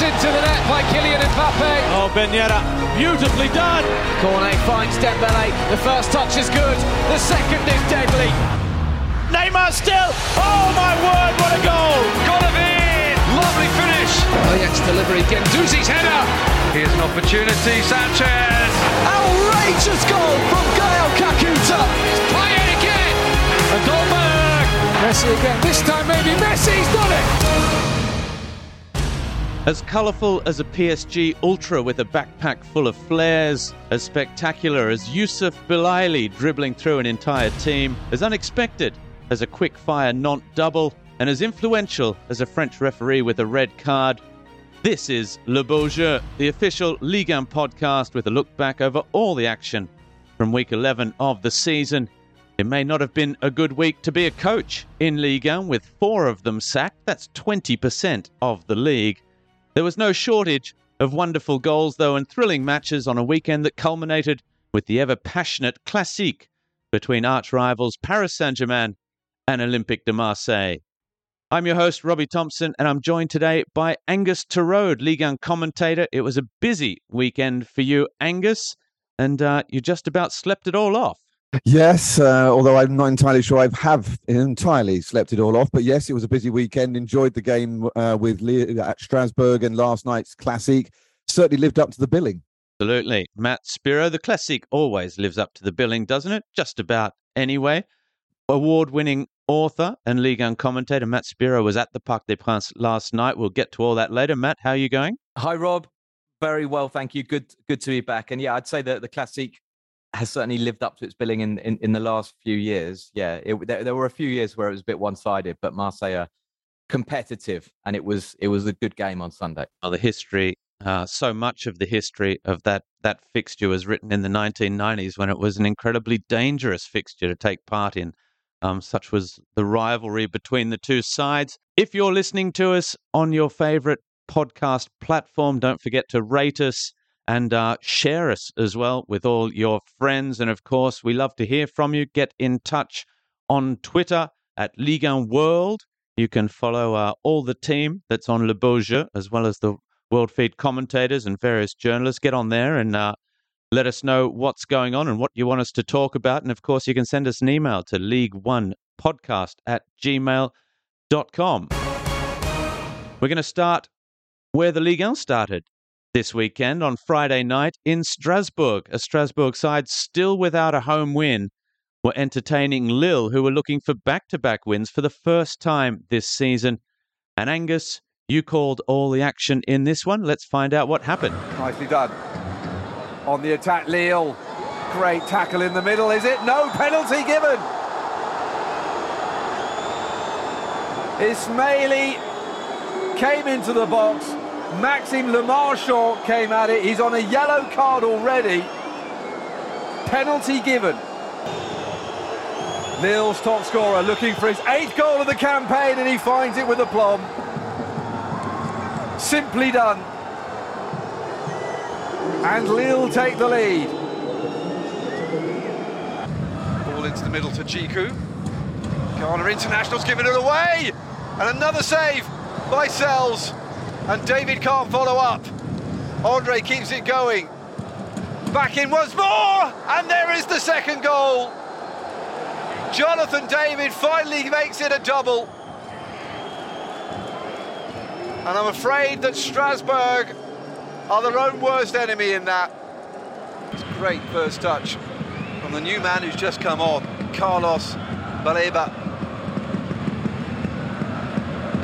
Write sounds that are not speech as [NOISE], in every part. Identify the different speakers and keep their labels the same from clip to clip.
Speaker 1: Into the net by Kylian Mbappe.
Speaker 2: Oh, Ben Yedder, beautifully done.
Speaker 1: Cornet finds Dembele. The first touch is good. The second is deadly.
Speaker 2: Neymar still. Oh my word, what a goal!
Speaker 1: Golovin! Lovely finish. Oh, Ajax delivery. Guendouzi's header.
Speaker 3: Here's an opportunity. Sanchez.
Speaker 1: Outrageous goal from Gael Kakuta. It's Payet again. And Dolberg. Messi again. This time maybe Messi's done it.
Speaker 4: As colourful as a PSG Ultra with a backpack full of flares, as spectacular as Youcef Belaili dribbling through an entire team, as unexpected as a quick fire Nantes double, and as influential as a French referee with a red card. This is Le Beau Jeu, the official Ligue 1 podcast with a look back over all the action from week 11 of the season. It may not have been a good week to be a coach in Ligue 1 with four of them sacked. That's 20% of the league. There was no shortage of wonderful goals, though, and thrilling matches on a weekend that culminated with the ever passionate classique between arch rivals Paris Saint Germain and Olympique de Marseille. I'm your host, Robbie Thompson, and I'm joined today by Angus Turode, Ligue 1 commentator. It was a busy weekend for you, Angus, and uh, you just about slept it all off.
Speaker 5: Yes, uh, although I'm not entirely sure I have entirely slept it all off. But yes, it was a busy weekend. Enjoyed the game uh, with Leo at Strasbourg and last night's Classic. Certainly lived up to the billing.
Speaker 4: Absolutely. Matt Spiro, the Classic always lives up to the billing, doesn't it? Just about anyway. Award winning author and Ligue 1 commentator Matt Spiro was at the Parc des Princes last night. We'll get to all that later. Matt, how are you going?
Speaker 6: Hi, Rob. Very well, thank you. Good, good to be back. And yeah, I'd say that the Classic has certainly lived up to its billing in, in, in the last few years. Yeah, it, there, there, were a few years where it was a bit one sided, but Marseille are competitive, and it was it was a good game on Sunday.
Speaker 4: Well, the history, uh, so much of the history of that that fixture was written in the 1990s when it was an incredibly dangerous fixture to take part in. Um, such was the rivalry between the two sides. If you're listening to us on your favorite podcast platform, don't forget to rate us and uh, share us as well with all your friends. And of course, we love to hear from you. Get in touch on Twitter at Ligue 1 World. You can follow uh, all the team that's on Le Beau Jeu, as well as the World Feed commentators and various journalists. Get on there and uh, let us know what's going on and what you want us to talk about. And of course, you can send us an email to league1podcast at gmail.com. We're going to start where the Ligue 1 started this weekend on Friday night in Strasbourg. A Strasbourg side still without a home win were entertaining Lille, who were looking for back to back wins for the first time this season. And Angus, you called all the action in this one. Let's find out what happened.
Speaker 7: Nicely done. On the attack, Lille. Great tackle in the middle, is it? No penalty given. Ismaili came into the box, Maxime Lemarchand came at it. He's on a yellow card already. Penalty given. Lille's top scorer looking for his eighth goal of the campaign and he finds it with aplomb. Simply done. And Lille take the lead.
Speaker 3: Ball into the middle to Djiku. Ghana Internationals giving it away. And another save by Sels and David can't follow up. Andre keeps it going. Back in once more, and there is the second goal. Jonathan David finally makes it a double. And I'm afraid that Strasbourg are their own worst enemy in that. It's great first touch from the new man who's just come on, Carlos Baleba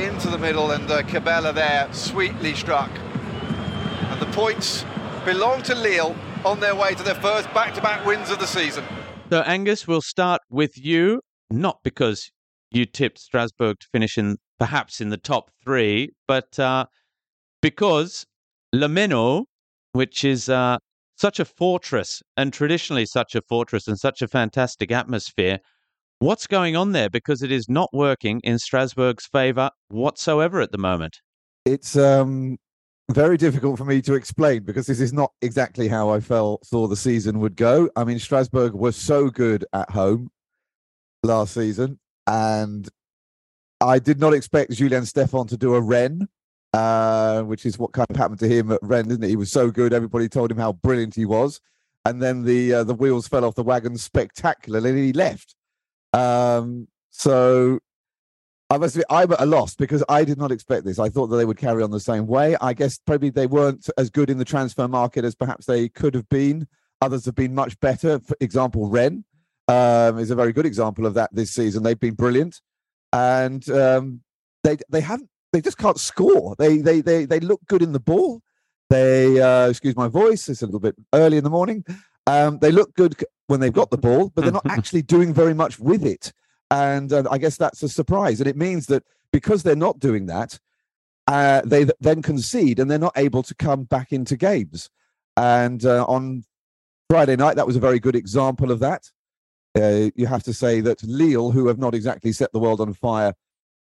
Speaker 3: into the middle and uh, there sweetly struck. And the points belong to Lille on their way to their first back-to-back wins of the season.
Speaker 4: So Angus, we'll start with you, not because you tipped Strasbourg to finish in perhaps in the top three, but uh, because Le Meinau, which is uh, such a fortress and traditionally such a fortress and such a fantastic atmosphere, What's going on there? Because it is not working in Strasbourg's favour whatsoever at the moment.
Speaker 5: It's um, very difficult for me to explain because this is not exactly how I felt thought the season would go. I mean, Strasbourg was so good at home last season, and I did not expect Julien Stéphan to do a Rennes uh, which is what kind of happened to him at Rennes, isn't it? He was so good, everybody told him how brilliant he was, and then the uh, the wheels fell off the wagon spectacularly, and he left. Um, so I must be, I'm at a loss because I did not expect this. I thought that they would carry on the same way. I guess probably they weren't as good in the transfer market as perhaps they could have been. Others have been much better. For example, Rennes um, is a very good example of that this season. They've been brilliant, and um, they they haven't. They just can't score. They they they they look good in the ball. They uh, excuse my voice. It's a little bit early in the morning. Um, they look good when they've got the ball, but they're not actually doing very much with it. And uh, I guess that's a surprise. And it means that because they're not doing that, uh, they th- then concede and they're not able to come back into games. And uh, on Friday night, that was a very good example of that. Uh, you have to say that Lille, who have not exactly set the world on fire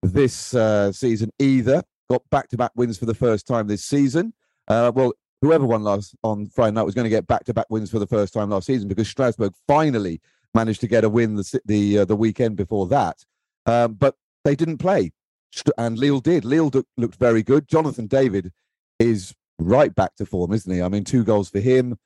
Speaker 5: this uh, season either, got back to back wins for the first time this season. Uh, well, whoever won last on Friday night was going to get back to back wins for the first time last season because Strasbourg finally managed to get a win the the uh, the weekend before that, um, but they didn't play, and Lille did. Lille looked very good. Jonathan David is right back to form, isn't he? I mean, two goals for him,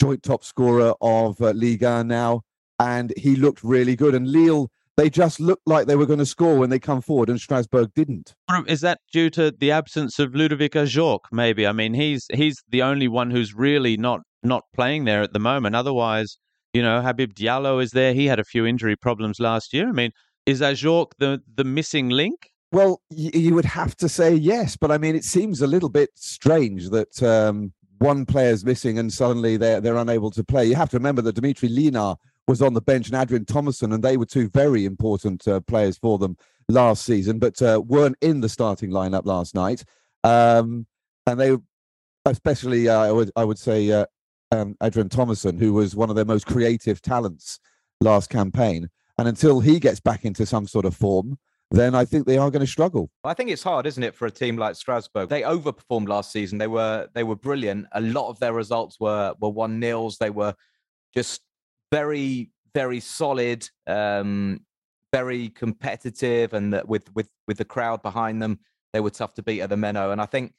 Speaker 5: joint top scorer of uh, Liga now, and he looked really good. And Lille, they just looked like they were going to score when they come forward, and Strasbourg didn't.
Speaker 4: Is that due to the absence of Ludovic Ajorque? Maybe. I mean, he's he's the only one who's really not not playing there at the moment. Otherwise, you know, Habib Diallo is there. He had a few injury problems last year. I mean, is Ajorque the the missing link?
Speaker 5: Well, y- you would have to say yes, but I mean, it seems a little bit strange that um, one player's missing and suddenly they're they're unable to play. You have to remember that Dimitri Liénart was on the bench and Adrien Thomasson, and they were two very important uh, players for them last season, but uh, weren't in the starting lineup last night. Um, and they, especially, uh, I would I would say uh, um, Adrien Thomasson, who was one of their most creative talents last campaign. And until he gets back into some sort of form, then I think they are going to struggle.
Speaker 6: I think it's hard, isn't it, for a team like Strasbourg? They overperformed last season. They were they were brilliant. A lot of their results were were one nils. They were just very very solid, um, very competitive, and with with with the crowd behind them, they were tough to beat at the Meinau. And I think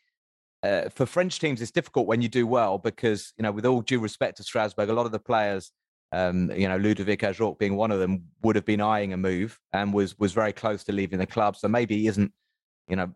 Speaker 6: uh, for French teams, it's difficult when you do well because, you know, with all due respect to Strasbourg, a lot of the players, um, you know, Ludovic Ajorque being one of them, would have been eyeing a move and was was very close to leaving the club. So maybe he isn't, you know,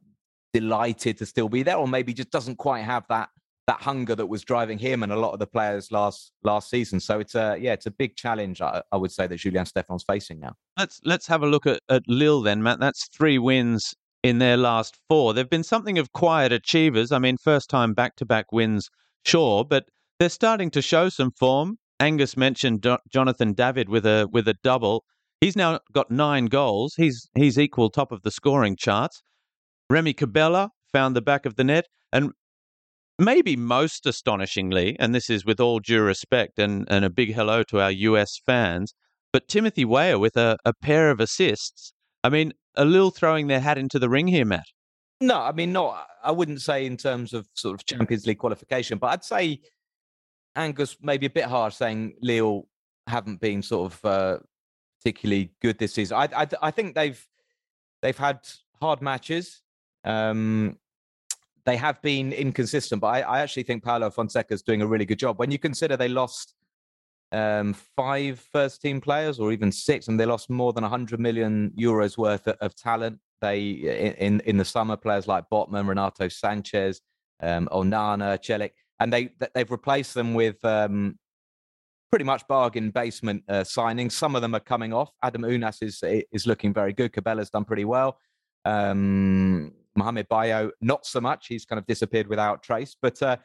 Speaker 6: delighted to still be there, or maybe just doesn't quite have that that hunger that was driving him and a lot of the players last last season. So it's a yeah, it's a big challenge I, I would say that Julien Stéphan's facing now.
Speaker 4: Let's let's have a look at, at Lille then, Matt. That's three wins in their last four. They've been something of quiet achievers. I mean, first time back to back wins, sure, but they're starting to show some form. Angus mentioned Do- Jonathan David with a with a double. He's now got nine goals. He's he's equal top of the scoring charts. Remy Cabella found the back of the net, and maybe most astonishingly, and this is with all due respect and, and a big hello to our US fans, but Timothy Weah with a, a pair of assists. I mean, a little throwing their hat into the ring here, Matt.
Speaker 6: No, I mean, not. I wouldn't say in terms of sort of Champions League qualification, but I'd say Angus maybe a bit harsh saying Lille haven't been sort of uh, particularly good this season. I, I, I think they've they've had hard matches. Um, they have been inconsistent, but I, I actually think Paulo Fonseca is doing a really good job. When you consider they lost um, five first team players or even six, and they lost more than 100 million euros worth of, talent. They in in the summer players like Botman, Renato Sanchez, um, Onana, Celik, and they they've replaced them with um, pretty much bargain basement uh, signings. Some of them are coming off. Adam Ounas is is looking very good. Cabella's done pretty well. Um, Mohamed Bayo, not so much. He's kind of disappeared without trace. But uh,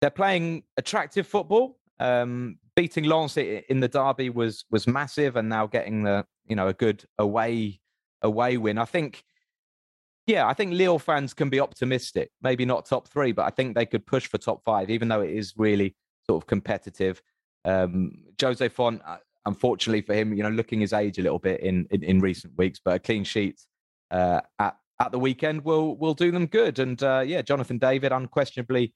Speaker 6: they're playing attractive football. Um, beating Lens in the derby was was massive, and now getting the you know a good away away win. I think, yeah, I think Lille fans can be optimistic. Maybe not top three, but I think they could push for top five, even though it is really sort of competitive. Um, Jose Fonte, uh, unfortunately for him, you know, looking his age a little bit in in, in recent weeks, but a clean sheet uh, at at the weekend will will do them good. And uh, yeah, Jonathan David, unquestionably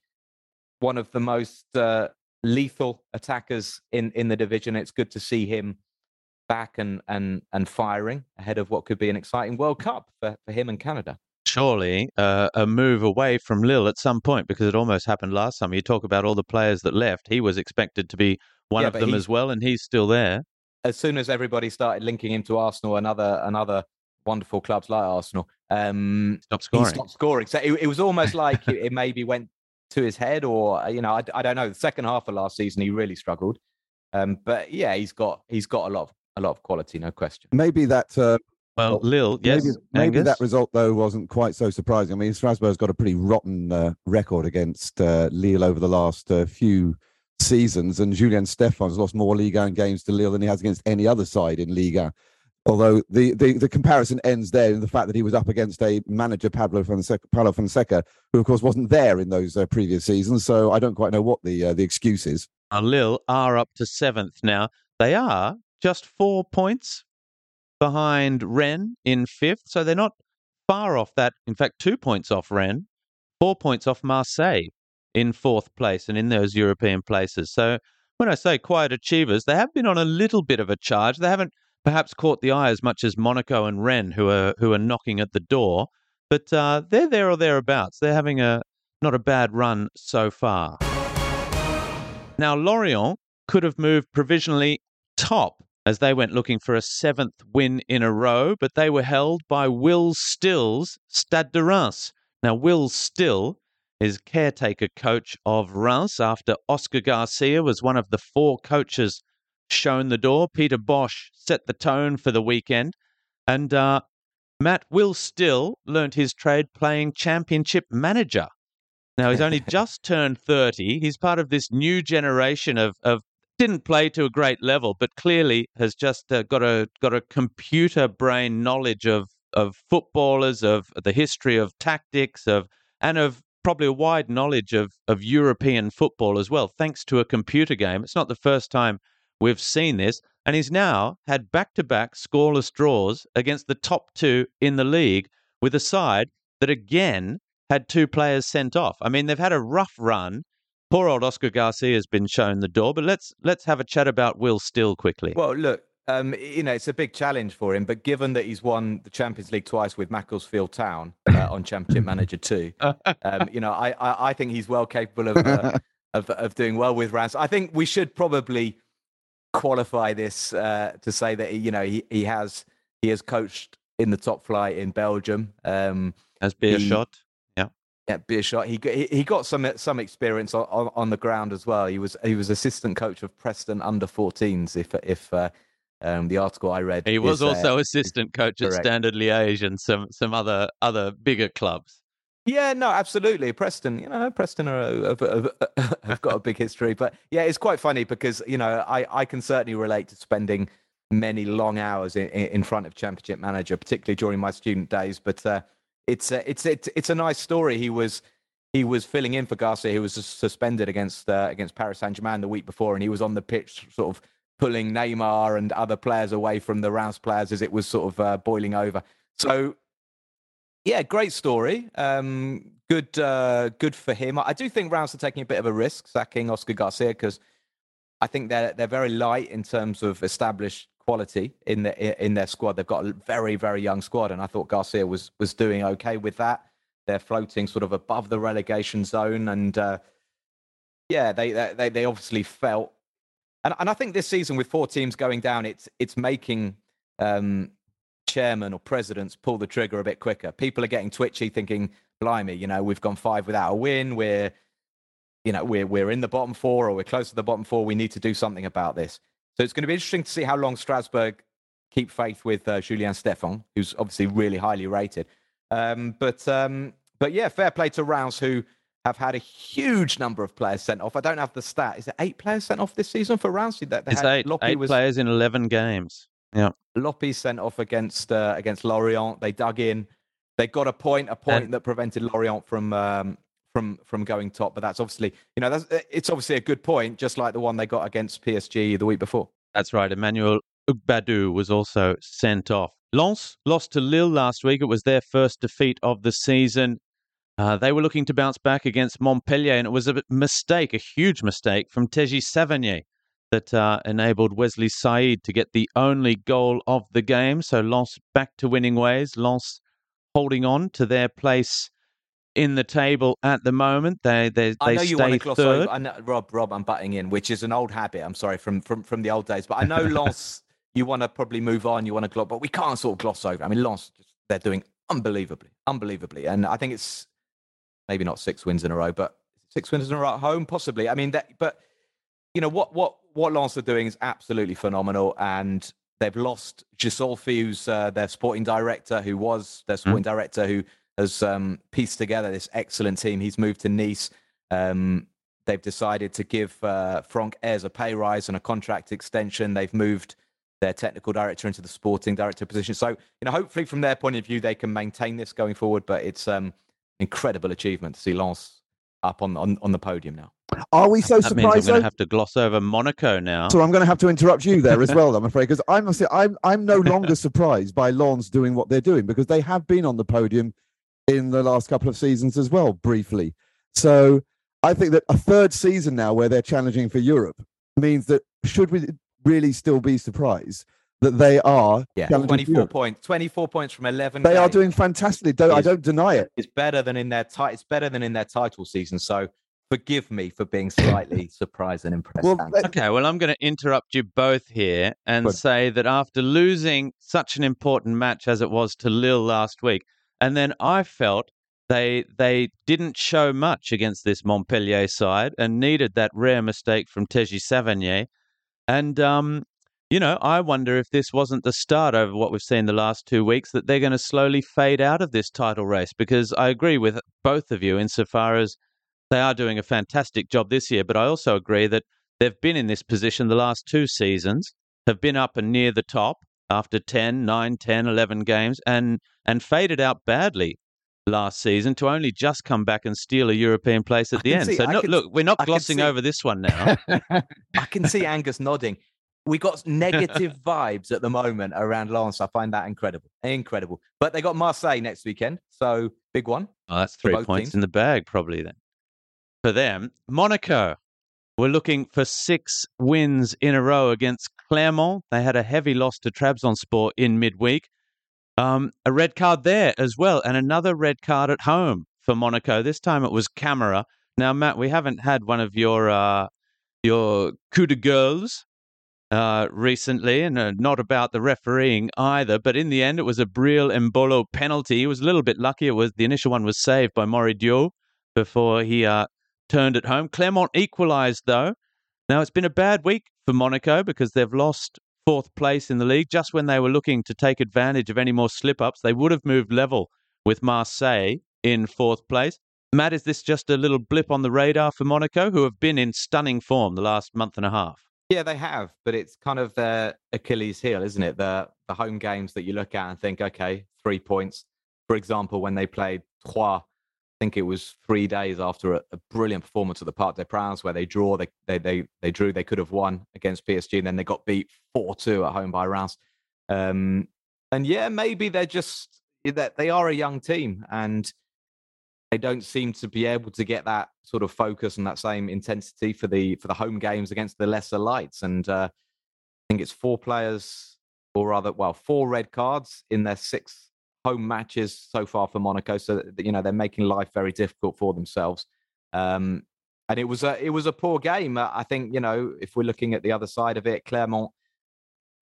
Speaker 6: one of the most uh, lethal attackers in in the division. It's good to see him back and and and firing ahead of what could be an exciting World Cup for, for him and Canada.
Speaker 4: surely uh, a move away from Lille at some point because it almost happened last summer. You talk about all the players that left. He was expected to be one
Speaker 6: Yeah,
Speaker 4: of them
Speaker 6: he-
Speaker 4: as well, and he's still there.
Speaker 6: as soon as everybody started linking him to Arsenal and other and other wonderful clubs like Arsenal, um,
Speaker 4: Stop
Speaker 6: he
Speaker 4: scoring.
Speaker 6: stopped scoring. So it, it was almost [LAUGHS] like it, it maybe went to his head, or you know, I, I don't know. The second half of last season, he really struggled. Um, but yeah, he's got he's got a lot of a lot of quality, no question.
Speaker 5: Maybe that uh,
Speaker 4: Well, Lille, yes,
Speaker 5: maybe, maybe that result though wasn't quite so surprising. I mean, Strasbourg's got a pretty rotten uh, record against uh, Lille over the last uh, few seasons, and Julien Stéphan's lost more Liga and games to Lille than he has against any other side in Liga. Although the, the, the comparison ends there in the fact that he was up against a manager Pablo Fonseca, Pablo Fonseca who of course wasn't there in those uh, previous seasons. So I don't quite know what the uh, the excuse is.
Speaker 4: Uh, Lille are up to seventh now. They are just four points behind Rennes in fifth, so they're not far off that. In fact, two points off Rennes, four points off Marseille in fourth place and in those European places. So when I say quiet achievers, they have been on a little bit of a charge. They haven't perhaps caught the eye as much as Monaco and Rennes, who are who are knocking at the door, but uh, they're there or thereabouts. They're having a not a bad run so far. Now, Lorient could have moved provisionally top as they went looking for a seventh win in a row, but they were held by Will Still's Stade de Reims. Now, Will Still is caretaker coach of Reims after Oscar Garcia was one of the four coaches shown the door. Peter Bosz set the tone for the weekend. And uh, Matt Will Still learnt his trade playing championship manager. Now he's only [LAUGHS] just turned 30. He's part of this new generation of, of didn't play to a great level, but clearly has just uh, got a got a computer brain knowledge of of footballers, of the history of tactics, of and of probably a wide knowledge of of European football as well, thanks to a computer game. It's not the first time we've seen this, and he's now had back to back scoreless draws against the top two in the league with a side that again had two players sent off. I mean, they've had a rough run. Poor old Oscar Garcia has been shown the door, but let's let's have a chat about Will Still quickly.
Speaker 6: Well, look, um, you know, it's a big challenge for him, but given that he's won the Champions League twice with Macclesfield Town uh, [LAUGHS] on Championship Manager 2, um, you know, I, I, I think he's well capable of, uh, [LAUGHS] of, of doing well with Rams. I think we should probably qualify this uh, to say that, you know, he, he has he has coached in the top flight in Belgium. Um,
Speaker 4: As be a
Speaker 6: he-
Speaker 4: shot.
Speaker 6: yeah, Beerschot. He got- he he got some some experience on, on, on the ground as well. He was he was assistant coach of Preston under 14s. If if uh, um, the article I read,
Speaker 4: He was
Speaker 6: is, uh,
Speaker 4: also assistant coach at. Standard Liège and some some other other bigger clubs.
Speaker 6: Yeah, no, absolutely. Preston, you know, Preston are have, [LAUGHS] have, got a big history, but yeah, it's quite funny because you know I I can certainly relate to spending many long hours in, in front of Championship Manager, particularly during my student days. But uh, it's a, it's it's it's a nice story. He was he was filling in for Garcia, who was suspended against uh, against Paris Saint Germain the week before, and he was on the pitch, sort of pulling Neymar and other players away from the Rouse players as it was sort of uh, boiling over. So yeah, great story. Um, good, uh, good for him. I do think Rouse are taking a bit of a risk sacking Oscar Garcia because I think they're they're very light in terms of established quality in the in their squad. They've got a very very young squad, and I thought Garcia was was doing okay with that. They're floating sort of above the relegation zone, and uh, yeah, they they they obviously felt. And, and I think this season with four teams going down, it's it's making um, chairman or presidents pull the trigger a bit quicker. People are getting twitchy, thinking, "Blimey, you know, we've gone five without a win. We're, you know, we're we're in the bottom four, or we're close to the bottom four. We need to do something about this." So it's going to be interesting to see how long Strasbourg keep faith with uh, Julien Stéphan, who's obviously really highly rated. Um, but um, but yeah, fair play to Rouse, who have had a huge number of players sent off. I don't have the stat. Is it eight players sent off this season for Rouse? That they
Speaker 4: It's
Speaker 6: had-
Speaker 4: eight, eight
Speaker 6: was
Speaker 4: players in 11 games. Yeah.
Speaker 6: Loppe sent off against uh, against Lorient. They dug in. They got a point, a point
Speaker 4: And-
Speaker 6: that prevented Lorient from um, from from going top. But that's obviously, you know, that's it's obviously a good point, just like the one they got against PSG the week before.
Speaker 4: That's right. Emmanuel Agbadou was also sent off. Lens lost to Lille last week. It was their first defeat of the season. Uh, they were looking to bounce back against Montpellier, and it was a mistake, a huge mistake from Teji Savanier that uh, enabled Wesley Said to get the only goal of the game. So Lens back to winning ways. Lens holding on to their place in the table at the moment. They they, they
Speaker 6: I know
Speaker 4: stay
Speaker 6: you want to gloss
Speaker 4: third.
Speaker 6: over. I know, Rob, Rob, I'm butting in, which is an old habit. I'm sorry from from from the old days, but I know [LAUGHS] Lens. you want to probably move on. You want to gloss, but we can't sort of gloss over. I mean, Lens, they're doing unbelievably, unbelievably, and I think it's maybe not six wins in a row, but six wins in a row at home, possibly. I mean, that, but you know what what what Lens are doing is absolutely phenomenal, and they've lost Ghisolfi, who's uh, their sporting director, who was their sporting mm. director, who has um, pieced together this excellent team. He's moved to Nice. Um, they've decided to give uh, Franck Haise a pay rise and a contract extension. They've moved their technical director into the sporting director position. So, you know, hopefully from their point of view, they can maintain this going forward. But it's um, incredible achievement to see Lens up on, on, on the podium now.
Speaker 5: Are we so [LAUGHS]
Speaker 4: that
Speaker 5: surprised?
Speaker 4: Means I'm going to have to gloss over Monaco now.
Speaker 5: So I'm going to have to interrupt you there as [LAUGHS] well. I'm afraid because I must say I'm I'm no longer [LAUGHS] surprised by Lens doing what they're doing because they have been on the podium in the last couple of seasons as well, briefly. So I think that a third season now where they're challenging for Europe means that should we really still be surprised that they are
Speaker 6: yeah 24 points 24 points from 11
Speaker 5: they games. are doing fantastically don't, i don't deny it
Speaker 6: it's better than in their ti- it's better than in their title season so forgive me for being slightly [LAUGHS] surprised and impressed
Speaker 4: well, okay well i'm going to interrupt you both here and Good. say that after losing such an important match as it was to lille last week and then I felt they they didn't show much against this Montpellier side and needed that rare mistake from Teji Savanier. And um, you know, I wonder if this wasn't the start over what we've seen the last two weeks that they're going to slowly fade out of this title race. Because I agree with both of you insofar as they are doing a fantastic job this year, but I also agree that they've been in this position the last two seasons, have been up and near the top, after 10, 9, 10, 11 games and, and faded out badly last season to only just come back and steal a European place at the end.
Speaker 6: See,
Speaker 4: so no,
Speaker 6: can,
Speaker 4: look, we're not glossing over this one now. [LAUGHS]
Speaker 6: I can see Angus nodding. We got [LAUGHS] negative vibes at the moment around Lens. I find that incredible, incredible. But they got Marseille next weekend, so big one.
Speaker 4: Oh, that's three points teams. in the bag, probably then for them. Monaco, we're looking for six wins in a row against Clermont. They had a heavy loss to Trabzonspor in midweek. Um, a red card there as well, and another red card at home for Monaco. This time it was Camara. Now, Matt, we haven't had one of your uh, your coup de gueule uh, recently, and uh, not about the refereeing either. But in the end, it was a Breel Embolo penalty. He was a little bit lucky. It was the initial one was saved by Mory Diaw before he uh, turned it home. Clermont equalised, though. Now, it's been a bad week for Monaco because they've lost fourth place in the league. Just when they were looking to take advantage of any more slip ups, they would have moved level with Marseille in fourth place. Matt, is this just a little blip on the radar for Monaco, who have been in stunning form the last month and a half?
Speaker 6: Yeah, they have, but it's kind of their Achilles heel, isn't it? The the home games that you look at and think, okay, three points. For example, when they played Troyes I think it was three days after a, a brilliant performance at the Parc des Princes where they draw, they, they they they drew, they could have won against PSG, and then they got beat four two at home by Reims. Um, and yeah, maybe they're just that they are a young team and they don't seem to be able to get that sort of focus and that same intensity for the for the home games against the lesser lights. And uh, I think it's four players, or rather, well, four red cards in their six home matches so far for Monaco, so you know they're making life very difficult for themselves. Um, and it was a it was a poor game. Uh, I think you know if we're looking at the other side of it, Clermont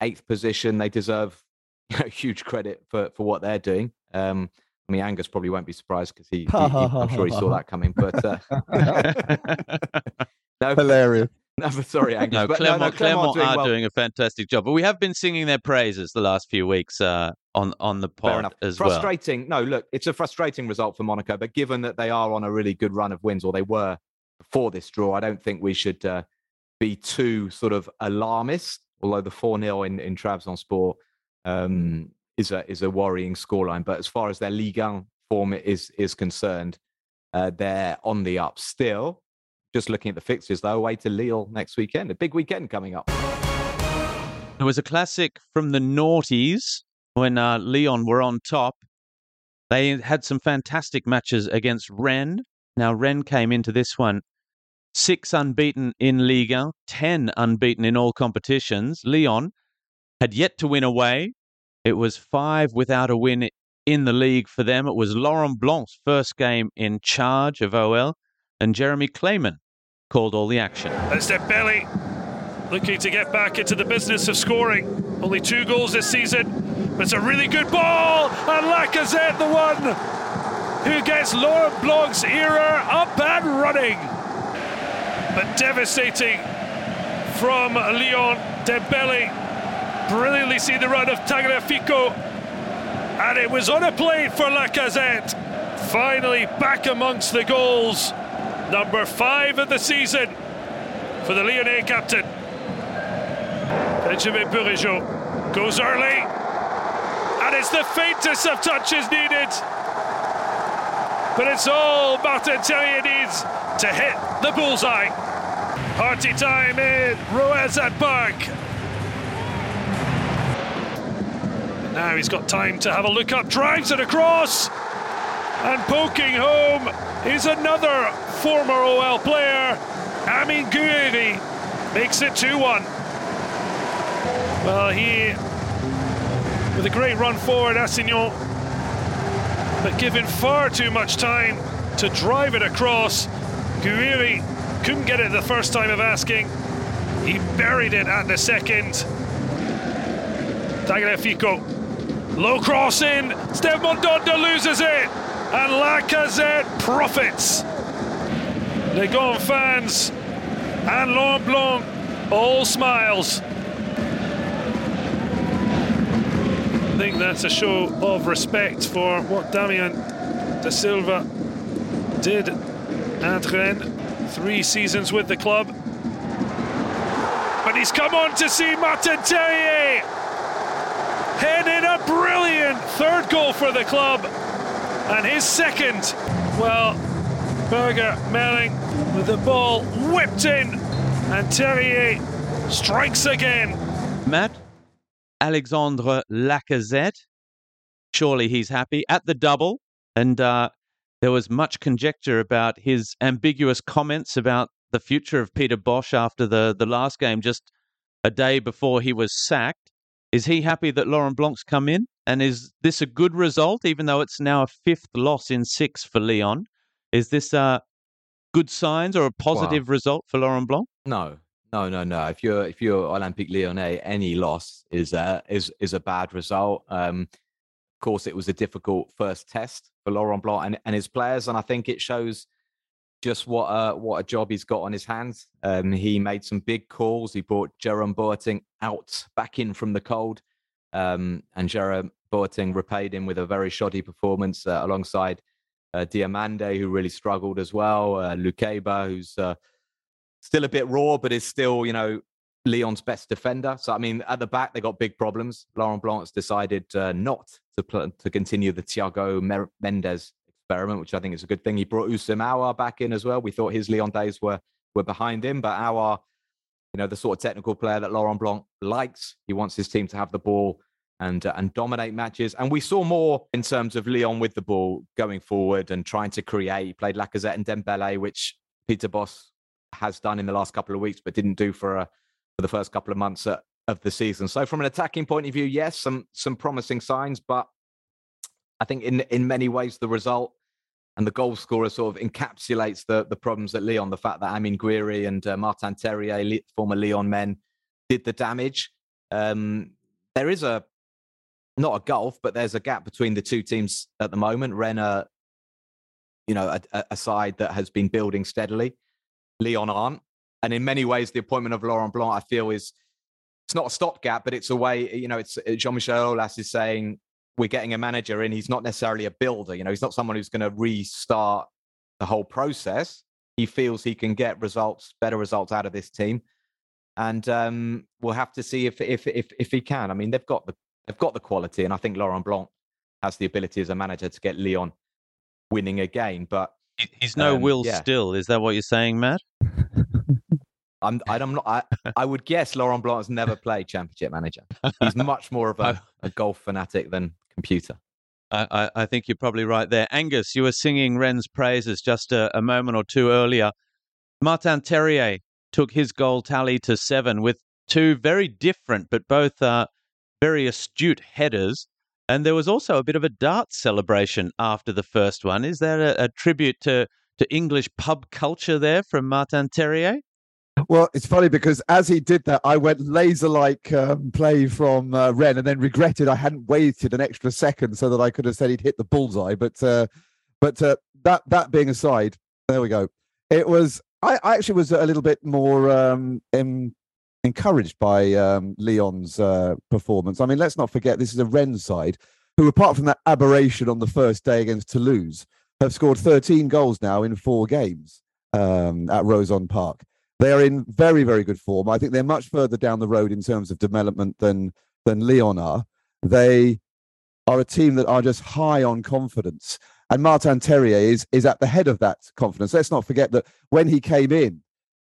Speaker 6: eighth position, they deserve you [LAUGHS] know, huge credit for for what they're doing. Um, I mean, Angus probably won't be surprised because he, he, he, I'm sure he saw that coming. But uh, [LAUGHS]
Speaker 5: no, hilarious. [LAUGHS]
Speaker 6: No, sorry, Angus.
Speaker 4: No,
Speaker 6: but
Speaker 4: Clermont,
Speaker 6: no, no,
Speaker 4: Clermont
Speaker 6: doing
Speaker 4: are
Speaker 6: well.
Speaker 4: doing a fantastic job, but we have been singing their praises the last few weeks uh, on on the pod
Speaker 6: enough.
Speaker 4: as well.
Speaker 6: frustrating. No, look, it's a frustrating result for Monaco, but given that they are on a really good run of wins, or they were before this draw, I don't think we should uh, be too sort of alarmist. Although the four 0 in in Trabzonspor um, is a is a worrying scoreline, but as far as their Ligue 1 form is is concerned, uh, they're on the up still. Just looking at the fixtures, though, away to Lille next weekend. A big weekend coming up.
Speaker 4: It was a classic from the noughties when uh, Lyon were on top. They had some fantastic matches against Rennes. Now, Rennes came into this one six unbeaten in Liga, 10 unbeaten in all competitions. Lyon had yet to win away. It was five without a win in the league for them. It was Laurent Blanc's first game in charge of OL, and Jeremy Clayman called all the action.
Speaker 8: It's Dembele looking to get back into the business of scoring. Only two goals this season, but it's a really good ball, and Lacazette, the one who gets Laurent Blanc's era up and running. But devastating from Lyon. Dembele brilliantly see the run of Tagliafico, and it was on a plate for Lacazette. Finally back amongst the goals. Number five of the season for the Lyonnais captain. Benjamin Bourigeaud goes early, and it's the faintest of touches needed. But it's all Martin Terrier needs to hit the bullseye. Party time in Roazhon Park. Now he's got time to have a look up, drives it across, and poking home is another former OL player, Amine Gouiri, makes it 2 1. Well, he, with a great run forward, Assignon, but given far too much time to drive it across. Gouiri couldn't get it the first time of asking. He buried it at the second. Tagliafico, low cross in. Steve Mandanda loses it, and Lacazette profits. Les Gaunt fans and Laurent Blanc all smiles. I think that's a show of respect for what Damien Da Silva did at Rennes. Three seasons with the club. But he's come on to see Martin Terrier head in a brilliant third goal for the club. And his second, well, Birger Meling with the ball whipped in. And Terrier strikes again.
Speaker 4: Matt, Alexandre Lacazette. Surely he's happy at the double. And uh, there was much conjecture about his ambiguous comments about the future of Peter Bosz after the, the last game, just a day before he was sacked. Is he happy that Laurent Blanc's come in? And is this a good result, even though it's now a fifth loss in six for Lyon? Is this uh, good signs or a positive result for Laurent Blanc?
Speaker 6: No, no, no, no. If you're if you're Olympique Lyonnais, any loss is a is is a bad result. Um, of course, it was a difficult first test for Laurent Blanc and, and his players, and I think it shows just what a what a job he's got on his hands. Um, he made some big calls. He brought Jerome Boateng out back in from the cold, um, and Jerome Boateng repaid him with a very shoddy performance uh, alongside uh, Diomande, who really struggled as well. Uh, Lukeba, who's uh, still a bit raw, but is still, you know, Lyon's best defender. So, I mean, at the back, they got big problems. Laurent Blanc's decided uh, not to pl- to continue the Thiago Mendes experiment, which I think is a good thing. He brought Houssem Aouar back in as well. We thought his Lyon days were were behind him, but Aouar, you know, the sort of technical player that Laurent Blanc likes. He wants his team to have the ball and uh, and dominate matches. And we saw more in terms of Lyon with the ball going forward and trying to create. He played Lacazette and Dembele, which Peter Bosz has done in the last couple of weeks, but didn't do for, uh, for the first couple of months uh, of the season. So from an attacking point of view, yes, some some promising signs, but I think in in many ways the result and the goal scorer sort of encapsulates the the problems at Lyon. The fact that Amine Gouiri and uh, Martin Terrier, former Lyon men, did the damage. Um, there is a not a gulf, but there's a gap between the two teams at the moment. Rennes, you know, a, a, side that has been building steadily. Lyon aren't, and in many ways, the appointment of Laurent Blanc, I feel, is it's not a stopgap, but it's a way. You know, it's Jean-Michel Aulas is saying we're getting a manager in. He's not necessarily a builder. You know, he's not someone who's going to restart the whole process. He feels he can get results, better results out of this team, and um, we'll have to see if if if if he can. I mean, they've got the they've got the quality, and I think Laurent Blanc has the ability as a manager to get Lyon winning a game. But
Speaker 4: he's no um, Will
Speaker 6: yeah.
Speaker 4: Still. Is that what you're saying, Matt?
Speaker 6: I'm, I'm not. I, I would guess Laurent Blanc has never played Championship Manager. He's much more of a, [LAUGHS] a golf fanatic than computer.
Speaker 4: I, I, think you're probably right there. Angus, you were singing Rennes' praises just a, a moment or two earlier. Martin Terrier took his goal tally to seven with two very different but both uh, very astute headers. And there was also a bit of a dart celebration after the first one. Is that a, a tribute to, to English pub culture there from Martin Terrier?
Speaker 5: Well, it's funny because as he did that, I went laser-like um, play from uh, Rennes, and then regretted I hadn't waited an extra second so that I could have said he'd hit the bullseye. But uh, but uh, that that being aside, there we go. It was I, I actually was a little bit more um, in, encouraged by um, Lyon's uh, performance. I mean, let's not forget this is a Rennes side who, apart from that aberration on the first day against Toulouse, have scored 13 goals now in four games um, at Roazhon Park. They are in very, very good form. I think they're much further down the road in terms of development than than Lyon are. They are a team that are just high on confidence. And Martin Terrier is is at the head of that confidence. Let's not forget that when he came in,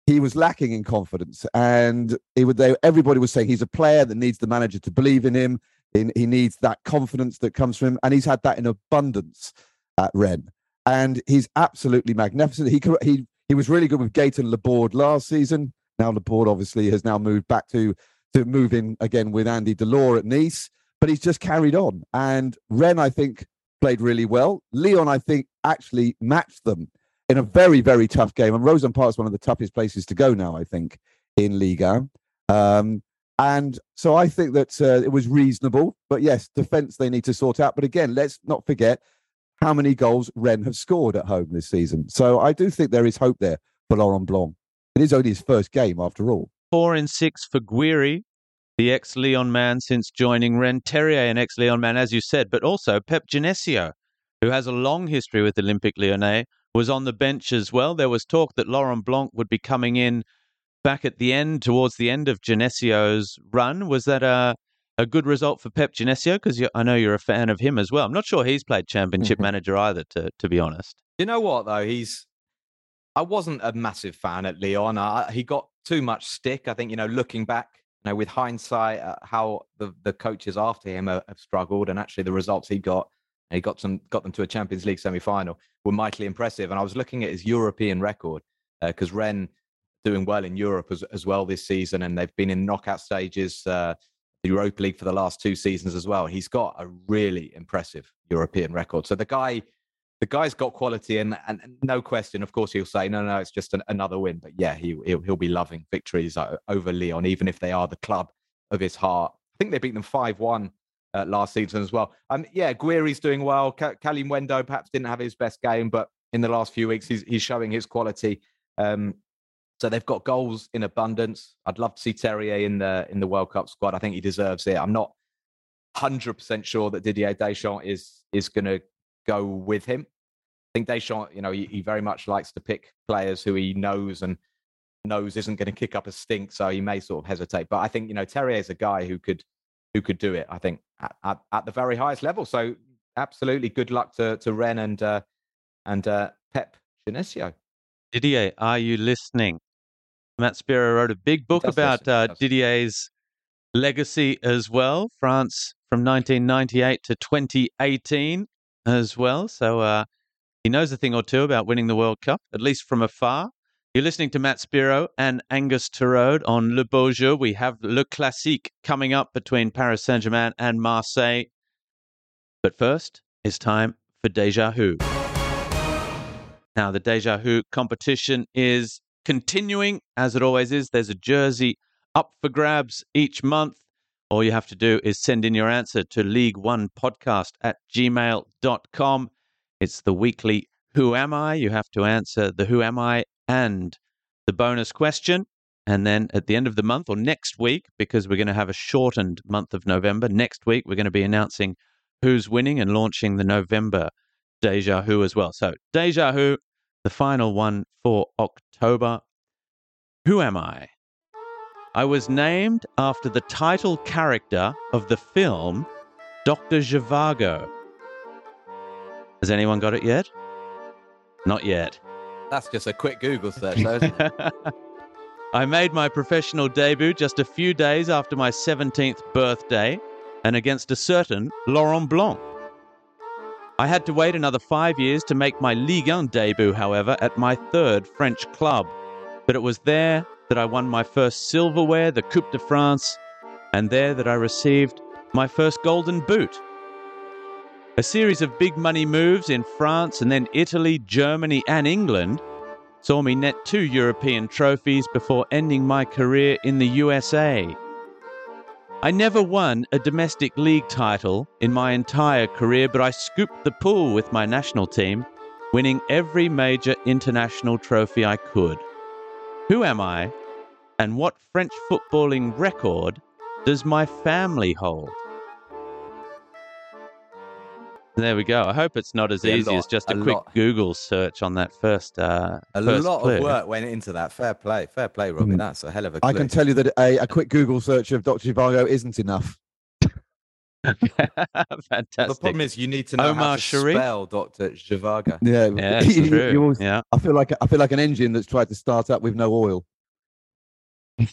Speaker 5: he was lacking in confidence, and he would. They, everybody was saying he's a player that needs the manager to believe in him. He, he needs that confidence that comes from him, and he's had that in abundance at Rennes. And he's absolutely magnificent. He he he was really good with Gaetan Laborde last season. Now Laborde obviously has now moved back to to move in again with Andy Delort at Nice, but he's just carried on. And Rennes, I think, played really well. Lyon, I think, actually matched them in a very, very tough game. And Roazhon Park is one of the toughest places to go now, I think, in Liga. Um, and so I think that uh, it was reasonable. But yes, defence they need to sort out. But again, let's not forget how many goals Rennes have scored at home this season. So I do think there is hope there for Laurent Blanc. It is only his first game after all.
Speaker 4: Four in six for Gouiri, the ex Lyon man since joining Rennes. Terrier, an ex Lyon man, as you said, but also Pep Genesio, who has a long history with Olympique Lyonnais, was on the bench as well. There was talk that Laurent Blanc would be coming in back at the end, towards the end of Genesio's run. Was that a a good result for Pep Genesio? Because I know you're a fan of him as well. I'm not sure he's played Championship mm-hmm. manager either, to to be honest.
Speaker 6: You know what though? He's I wasn't a massive fan at Lyon. I, he got too much stick. I think you know, looking back, you know, with hindsight, uh, how the the coaches after him have, have struggled, and actually the results he got, he got some got them to a Champions League semi final, were mightily impressive. And I was looking at his European record because uh, Rennes doing well in Europe as, as well this season, and they've been in knockout stages. Uh, the Europa League for the last two seasons as well. He's got a really impressive European record. So the guy, the guy's got quality, and, and no question, of course, he'll say, no, no, it's just an, another win. But yeah, he he'll, he'll be loving victories over Lyon, even if they are the club of his heart. I think they beat them five one. Uh, last season as well. Um, yeah, Gouiri's doing well. Kalimuendo perhaps didn't have his best game, but in the last few weeks, he's, he's showing his quality. Um, so they've got goals in abundance. I'd love to see Terrier in the in the World Cup squad. I think he deserves it. I'm not hundred percent sure that Didier Deschamps is is going to go with him. I think Deschamps, you know, he, he, very much likes to pick players who he knows and knows isn't going to kick up a stink, so he may sort of hesitate. But I think you know Terrier is a guy who could who could do it. I think at, at, at the very highest level. So absolutely, good luck to to Rennes and uh, and uh, Pep Genesio.
Speaker 4: Didier, are you listening? Matt Spiro wrote a big book about uh, Didier's legacy as well, France from 1998 to 2018 as well. So uh, he knows a thing or two about winning the World Cup, at least from afar. You're listening to Matt Spiro and Angus Turode on Le Beau Jeu. We have Le Classique coming up between Paris Saint Germain and Marseille. But first, it's time for Deja Who. Now, the Deja Who competition is continuing, as it always is. There's a jersey up for grabs each month. All you have to do is send in your answer to League One Podcast at gmail.com. It's the weekly Who Am I? You have to answer the Who Am I and the bonus question. And then at the end of the month or next week, because we're going to have a shortened month of November, next week we're going to be announcing who's winning and launching the November Deja Who as well. So, Deja Who, the final one for October. Who am I? I was named after the title character of the film Dr. Zhivago. Has anyone got it yet? Not yet.
Speaker 6: That's just a quick Google search, though. [LAUGHS]
Speaker 4: I made my professional debut just a few days after my 17th birthday and against a certain Laurent Blanc. I had to wait another five years to make my Ligue 1 debut, however, at my third French club. But it was there that I won my first silverware, the Coupe de France, and there that I received my first golden boot. A series of big money moves in France and then Italy, Germany, and England saw me net two European trophies before ending my career in the USA. I never won a domestic league title in my entire career, but I scooped the pool with my national team, winning every major international trophy I could. Who am I, and what French footballing record does my family hold? There we go. I hope it's not as
Speaker 6: Yeah, a
Speaker 4: easy as just a,
Speaker 6: a
Speaker 4: quick
Speaker 6: lot.
Speaker 4: Google search on that first. Uh,
Speaker 6: A
Speaker 4: first
Speaker 6: lot
Speaker 4: clue.
Speaker 6: of work went into that. Fair play, fair play, Robbie.
Speaker 5: Mm.
Speaker 6: That's a hell of a.
Speaker 5: I
Speaker 6: clue.
Speaker 5: can tell you that a, a quick Google search of Dr. Zhivago isn't enough. [LAUGHS]
Speaker 4: Fantastic.
Speaker 6: The problem is you need to know how
Speaker 4: Omar
Speaker 6: to
Speaker 4: Sharif?
Speaker 6: spell Doctor Zhivago.
Speaker 5: Yeah,
Speaker 4: yeah, it's [LAUGHS]
Speaker 5: you-
Speaker 4: true.
Speaker 5: you always-
Speaker 4: yeah.
Speaker 5: I feel like I feel like an engine that's tried to start up with no oil. [LAUGHS]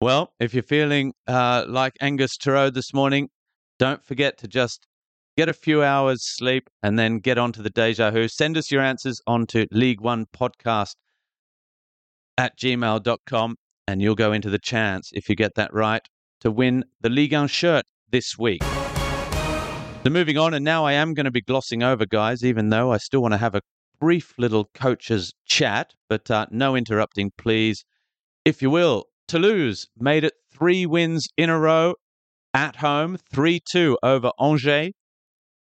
Speaker 4: well, if you're feeling uh, like Angus Turreau this morning, don't forget to just get a few hours sleep and then get onto the Deja Who. Send us your answers onto League One Podcast at gmail.com and you'll go into the chance, if you get that right, to win the Ligue 1 shirt this week. So moving on, and now I am going to be glossing over, guys, even though I still want to have a brief little coaches chat, but uh, no interrupting, please. If you will, Toulouse made it three wins in a row at home, 3 2 over Angers.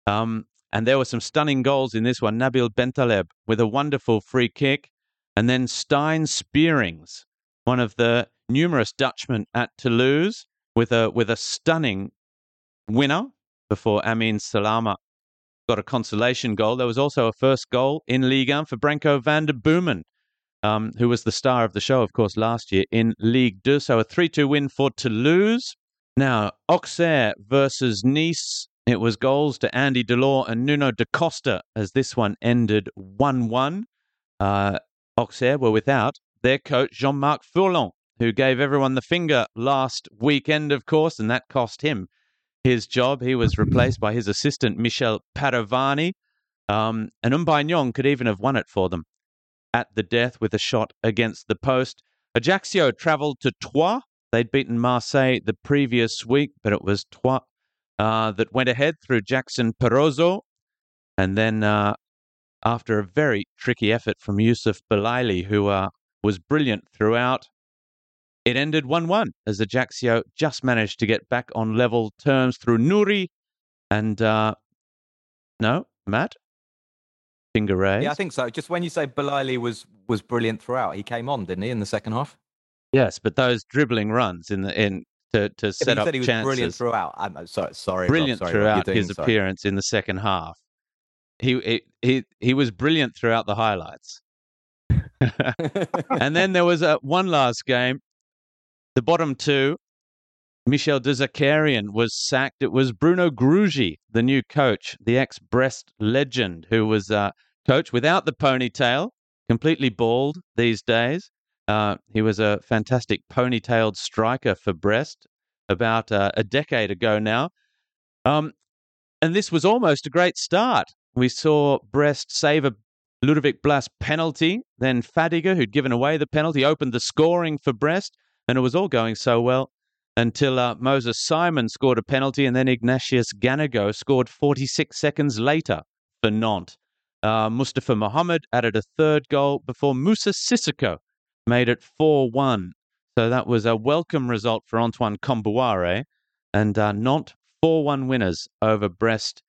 Speaker 4: Um, and there were some stunning goals in this one. Nabil Bentaleb with a wonderful free kick. And then Stijn Spierings, one of the numerous Dutchmen at Toulouse, with a, with a stunning winner before Amine Salama got a consolation goal. There was also a first goal in Ligue 1 for Branko van der Boomen, um, who was the star of the show, of course, last year in Ligue 2. So a 3 2 win for Toulouse. Now, Auxerre versus Nice. It was goals to Andy Delort and Nuno da Costa as this one ended 1 1. Uh, Auxerre were without their coach, Jean Marc Furlan, who gave everyone the finger last weekend, of course, and that cost him his job. He was replaced by his assistant, Michel Padovani. Um, and Umbagnon could even have won it for them at the death with a shot against the post. Ajaccio travelled to Troyes. They'd beaten Marseille the previous week, but it was Troyes uh, that went ahead through Jackson Porozo. And then, uh, after a very tricky effort from Youcef Belaili, who uh, was brilliant throughout, it ended 1 1 as Ajaccio just managed to get back on level terms through Nuri and, uh, no, Matt? Finger raised.
Speaker 6: Yeah, I think so. Just when you say Belaili was was brilliant throughout, he came on, didn't he, in the second half?
Speaker 4: Yes, but those dribbling runs in the in to, to set up
Speaker 6: said he was
Speaker 4: chances.
Speaker 6: brilliant throughout. I'm sorry, sorry,
Speaker 4: brilliant
Speaker 6: sorry, Rob,
Speaker 4: throughout
Speaker 6: doing-
Speaker 4: his
Speaker 6: sorry.
Speaker 4: appearance in the second half. He he he, he was brilliant throughout the highlights. [LAUGHS] and then there was a one last game. The bottom two, Michel Der Zakarian was sacked. It was Bruno Grougi, the new coach, the ex-Brest legend, who was uh, coach without the ponytail, completely bald these days. Uh, he was a fantastic ponytailed striker for Brest about uh, a decade ago now. Um, and this was almost a great start. We saw Brest save a Ludovic Blas penalty. Then Fadiga, who'd given away the penalty, opened the scoring for Brest, and it was all going so well until uh, Moses Simon scored a penalty, and then Ignatius Ganago scored 46 seconds later for Nantes. Uh, Mostafa Mohamed added a third goal before Moussa Sissoko made it 4 1. So that was a welcome result for Antoine Kombouaré, and uh, Nantes 4 1 winners over Brest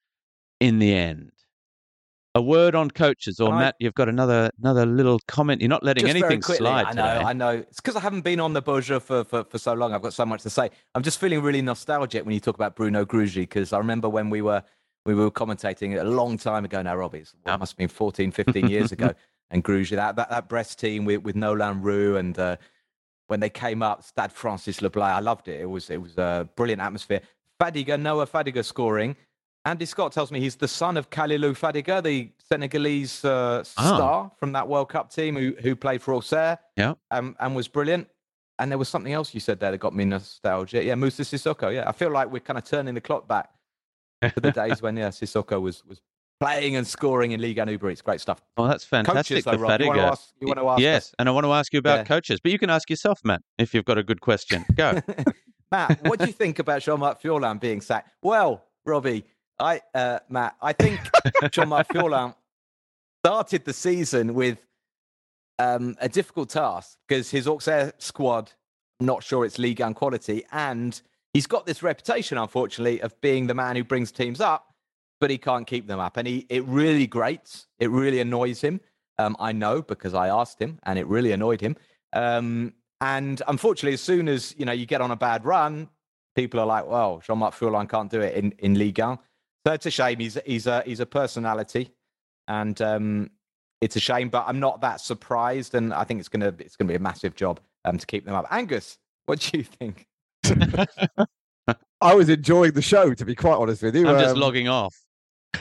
Speaker 4: in the end. A word on coaches, or
Speaker 6: I-
Speaker 4: Matt, you've got another another little comment. You're not letting anything
Speaker 6: quickly,
Speaker 4: slide
Speaker 6: I know,
Speaker 4: today.
Speaker 6: I know. It's because I haven't been on the Beau Jeu for, for, for so long. I've got so much to say. I'm just feeling really nostalgic when you talk about Bruno Grougi because I remember when we were we were commentating a long time ago now, Robbie. It must have been 14, 15 years ago. [LAUGHS] And Grougi, that, that, that Brest team with, with Nolan Roux and uh, when they came up, Stade Francis-Le Blé, I loved it. It was, it was a brilliant atmosphere. Fadiga, Noah Fadiga scoring. Andy Scott tells me he's the son of Kalilou Fadiga, the Senegalese uh,
Speaker 4: Ah.
Speaker 6: star from that World Cup team who, who played for Auxerre
Speaker 4: Yeah.
Speaker 6: um, and was brilliant. And there was something else you said there that got me nostalgia. Yeah, Moussa Sissoko. Yeah, I feel like we're kind of turning the clock back to the [LAUGHS] days when yeah, Sissoko was was playing and scoring in Liga Uber Eats. Great stuff.
Speaker 4: Well, that's fantastic
Speaker 6: though,
Speaker 4: for
Speaker 6: Rob, you wanna ask- you wanna ask
Speaker 4: yes,
Speaker 6: us?
Speaker 4: and I want to ask you about
Speaker 6: Yeah.
Speaker 4: coaches, but you can ask yourself, Matt, if you've got a good question. Go. [LAUGHS]
Speaker 6: Matt, what do you think about Jean-Marc Furlan being sacked? Well, Robbie, I, uh, Matt, I think [LAUGHS] Jean-Marc Furlan started the season with um, a difficult task because his Auxerre squad, not sure it's league and quality, and he's got this reputation, unfortunately, of being the man who brings teams up, but he can't keep them up, and he it really grates, it really annoys him. Um, I know because I asked him, and it really annoyed him. Um, and unfortunately, as soon as you know you get on a bad run, people are like, "Well, Jean-Marc Furlan can't do it in in Ligue 1." So it's a shame. He's he's a he's a personality, and um, it's a shame. But I'm not that surprised, and I think it's gonna it's gonna be a massive job um, to keep them up. Angus, what do you think? [LAUGHS]
Speaker 5: I was enjoying the show, to be quite honest with you.
Speaker 4: I'm just
Speaker 5: Um,
Speaker 4: logging off.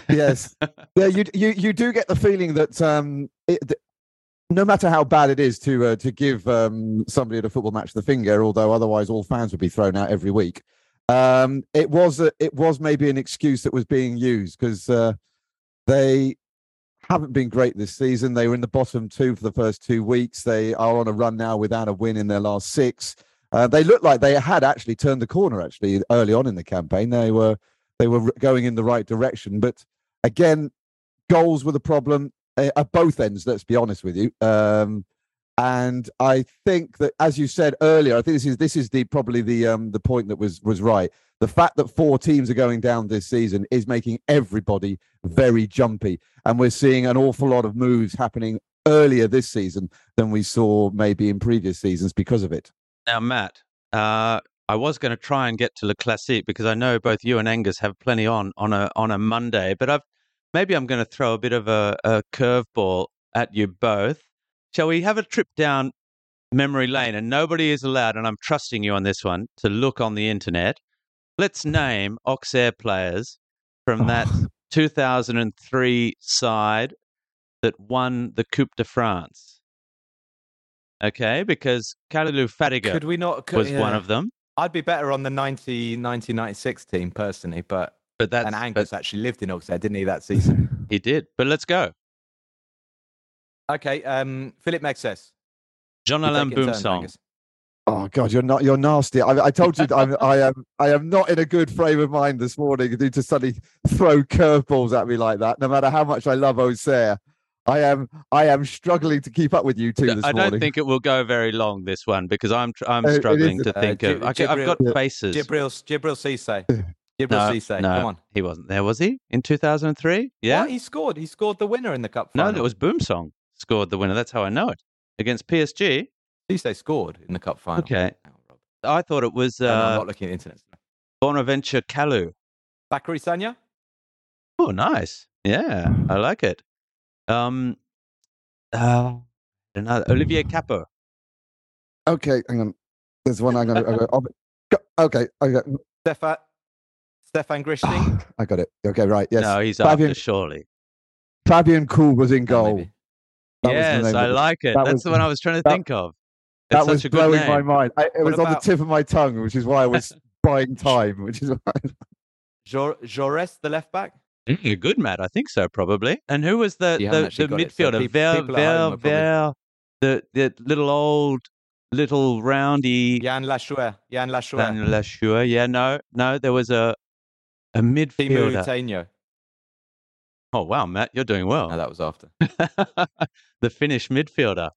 Speaker 5: Yes. Yeah you you you do get the feeling that um it, th- no matter how bad it is to uh, to give um somebody at a football match the finger although otherwise all fans would be thrown out every week um it was a, it was maybe an excuse that was being used because uh they haven't been great this season. They were in the bottom two for the first two weeks. They are on a run now without a win in their last six. Uh, they looked like they had actually turned the corner actually early on in the campaign. They were they were going in the right direction. But again, goals were the problem uh, at both ends. Let's be honest with you. Um, and I think that, as you said earlier, I think this is this is the probably the um, the point that was was right. The fact that four teams are going down this season is making everybody very jumpy, and we're seeing an awful lot of moves happening earlier this season than we saw maybe in previous seasons because of it.
Speaker 4: Now, Matt, uh, I was going to try and get to Le Classique because I know both you and Angus have plenty on on a on a Monday, but I've maybe I'm going to throw a bit of a, a curveball at you both. Shall we have a trip down memory lane? And nobody is allowed, and I'm trusting you on this one, to look on the internet. Let's name Auxerre players from that 2003 side that won the Coupe de France. Okay, because Kalilou Fadiga
Speaker 6: Could we not? Could,
Speaker 4: was one of them.
Speaker 6: I'd be better on the 90, 1996 team personally, but
Speaker 4: But that's
Speaker 6: and
Speaker 4: but
Speaker 6: Angus actually lived in Auxerre, didn't he, that season? [LAUGHS] [LAUGHS]
Speaker 4: he did. But let's go.
Speaker 6: okay, um, Philippe Mexès.
Speaker 4: John
Speaker 6: You
Speaker 4: Alain
Speaker 6: take it Boumsong.
Speaker 5: Oh God, you're not. You're nasty. I, I told you that I'm, I am. I am not in a good frame of mind this morning to to suddenly throw curveballs at me like that. No matter how much I love Auxerre, I am. I am struggling to keep up with you two this
Speaker 4: I
Speaker 5: morning.
Speaker 4: don't think it will go very long this one because I'm I'm
Speaker 5: Uh,
Speaker 4: struggling
Speaker 5: is-
Speaker 4: to
Speaker 6: uh,
Speaker 4: think of.
Speaker 6: Gib-
Speaker 4: I, have got faces.
Speaker 6: Djibril, Djibril Cisse. [LAUGHS] Djibril
Speaker 4: no,
Speaker 6: Cisse.
Speaker 4: no,
Speaker 6: Come on.
Speaker 4: he wasn't there, was he? In 2003? Yeah.
Speaker 6: What? He scored. He scored the winner in the cup final.
Speaker 4: No,
Speaker 6: final.
Speaker 4: that was Boumsong scored the winner. That's how I know it against PSG.
Speaker 6: Cisse scored in the cup final.
Speaker 4: Okay. I thought it was
Speaker 6: No, no, I'm
Speaker 4: uh,
Speaker 6: not looking at the internet.
Speaker 4: Bonaventure Kalou.
Speaker 6: Bacary Sagna?
Speaker 4: Oh, nice. Yeah, I like it. Um, uh, another Olivier Kapo.
Speaker 5: Okay, hang on. There's one I'm gonna. I'm gonna oh, go- okay, okay.
Speaker 6: Stéphane, Stéphane Grichting?
Speaker 5: I got it. Okay, right. Yes.
Speaker 4: No, he's
Speaker 5: Fabien,
Speaker 4: after surely.
Speaker 5: Fabien Cool was in
Speaker 6: Oh,
Speaker 5: goal.
Speaker 6: maybe.
Speaker 5: That was the
Speaker 4: yes, I
Speaker 5: of it.
Speaker 4: like it.
Speaker 5: that
Speaker 4: That's
Speaker 5: was-
Speaker 4: the one I was trying to
Speaker 5: that-
Speaker 4: think of.
Speaker 5: That
Speaker 4: It's
Speaker 5: was
Speaker 4: such a good
Speaker 5: blowing my mind. I, it
Speaker 6: What
Speaker 5: was on the tip of my tongue, which is why I was [LAUGHS] buying time. Which is why.
Speaker 6: Jor- Jaurès, the left back?
Speaker 4: Mm, good, Matt. I think so, probably. And who was the the, the
Speaker 6: it, so
Speaker 4: midfielder?
Speaker 6: peop-
Speaker 4: Ver, Ver, Ver, the the little old, little roundy
Speaker 6: Yann Lachuer. Yann Lachuer.
Speaker 4: Yann Lachuer. Yeah, no, no. There was a a
Speaker 6: Teemu
Speaker 4: midfielder.
Speaker 6: Tainio.
Speaker 4: Oh wow, Matt, you're doing well.
Speaker 6: No, that was after. [LAUGHS]
Speaker 4: the Finnish midfielder.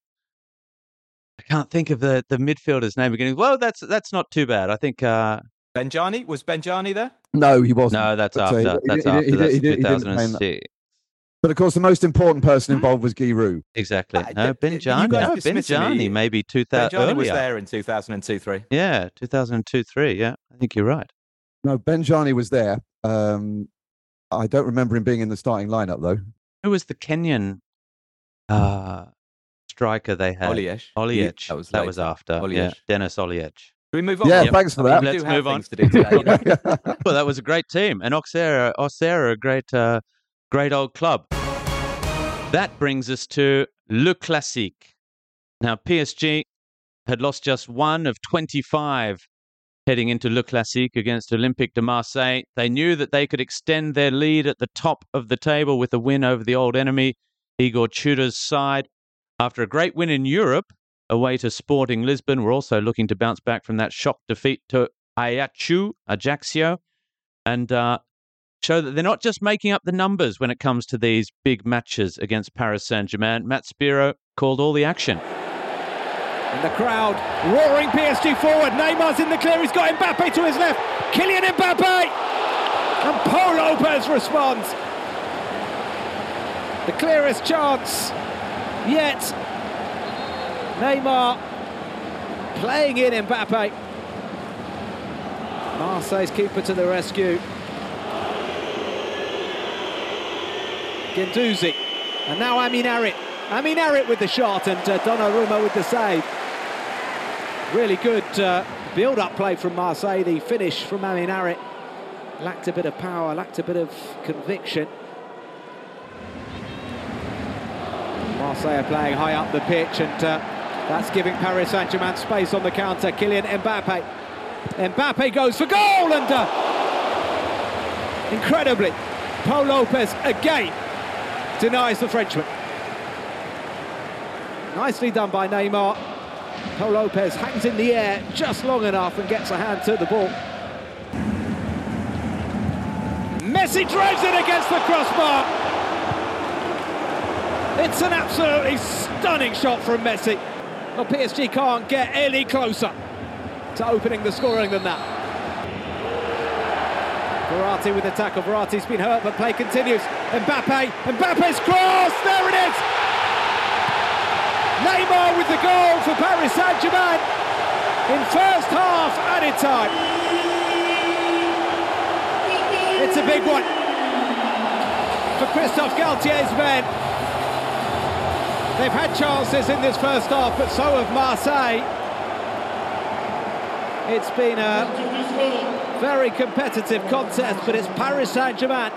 Speaker 4: I can't think of the, the midfielder's name beginning. Well, that's that's not too bad. I think. Uh,
Speaker 6: Benjani? Was Benjani there?
Speaker 5: No, he wasn't.
Speaker 4: no, that's
Speaker 5: But, uh,
Speaker 4: after.
Speaker 5: he-
Speaker 4: that's
Speaker 5: he- he-
Speaker 4: after.
Speaker 5: he-
Speaker 4: that's
Speaker 5: he did- he in that.
Speaker 4: 2006.
Speaker 5: But of course, the most important person involved was Guy Roux.
Speaker 4: Exactly.
Speaker 6: Uh,
Speaker 4: No,
Speaker 6: d- d- you
Speaker 4: Benjani. No,
Speaker 6: dismissing
Speaker 4: Benjani. Maybe 2000
Speaker 6: Benjani was there in 2002 3.
Speaker 4: Yeah, 2002 3. Yeah, I think you're right.
Speaker 5: No, Benjani was there. Um, I don't remember him being in the starting lineup though.
Speaker 4: Who was the Kenyan uh, striker they had?
Speaker 6: Oliech.
Speaker 4: Oliech.
Speaker 6: That was
Speaker 4: that was
Speaker 6: later.
Speaker 4: after. Yeah, Dennis Oliech.
Speaker 6: Should we move on?
Speaker 5: Yeah,
Speaker 4: Yep.
Speaker 5: thanks for
Speaker 6: We
Speaker 5: that.
Speaker 6: do
Speaker 4: Let's move on.
Speaker 6: to do today. you know. [LAUGHS]
Speaker 4: Well, that was a great team, and Auxerre, Auxerre, a great, uh, great old club. That brings us to Le Classique. Now, PSG had lost just one of 25 heading into Le Classique against Olympique de Marseille. They knew that they could extend their lead at the top of the table with a win over the old enemy, Igor Tudor's side. After a great win in Europe, away to Sporting Lisbon, we're also looking to bounce back from that shock defeat to Ajaccio, Ajaccio. And uh, show that they're not just making up the numbers when it comes to these big matches against Paris Saint Germain. Matt Spiro called all the action.
Speaker 9: And the crowd roaring PSG forward. Neymar's in the clear. He's got Mbappe to his left. Kylian Mbappe. And Pau Lopez responds. The clearest chance yet. Neymar playing in Mbappe. Marseille's keeper to the rescue. Guendouzi. And now Amine Harit. Amine Harit with the shot and uh, Donnarumma with the save. Really good uh, build-up play from Marseille. The finish from Amine Harit lacked a bit of power, lacked a bit of conviction. Marseille playing high up the pitch and uh, that's giving Paris Saint-Germain space on the counter. Kylian Mbappe. Mbappe goes for goal and uh, incredibly, Pau Lopez again denies the Frenchman. Nicely done by Neymar. Pau Lopez hangs in the air just long enough and gets a hand to the ball. Messi drives it against the crossbar. It's an absolutely stunning shot from Messi. Well, PSG can't get any closer to opening the scoring than that. Verratti with the tackle. Verratti's been hurt, but play continues. Mbappe, Mbappe's cross, there it is! Neymar with the goal for Paris Saint-Germain in first half added time. It's a big one for Christophe Galtier's men. They've had chances in this first half, but so have Marseille. It's been a very competitive contest, but it's Paris Saint-Germain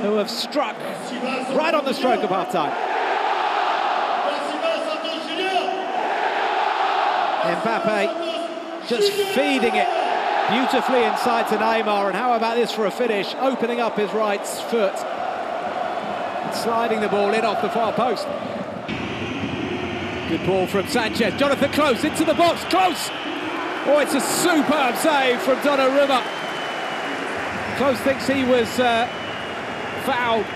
Speaker 9: who have struck right on the stroke of half-time. Mbappe just feeding it beautifully inside to Neymar. And how about this for a finish? Opening up his right foot. Sliding the ball in off the far post. Good ball from Sanchez. Jonathan Clauss into the box. Clauss. Oh, it's a superb save from Donnarumma. Clauss thinks he was uh, fouled.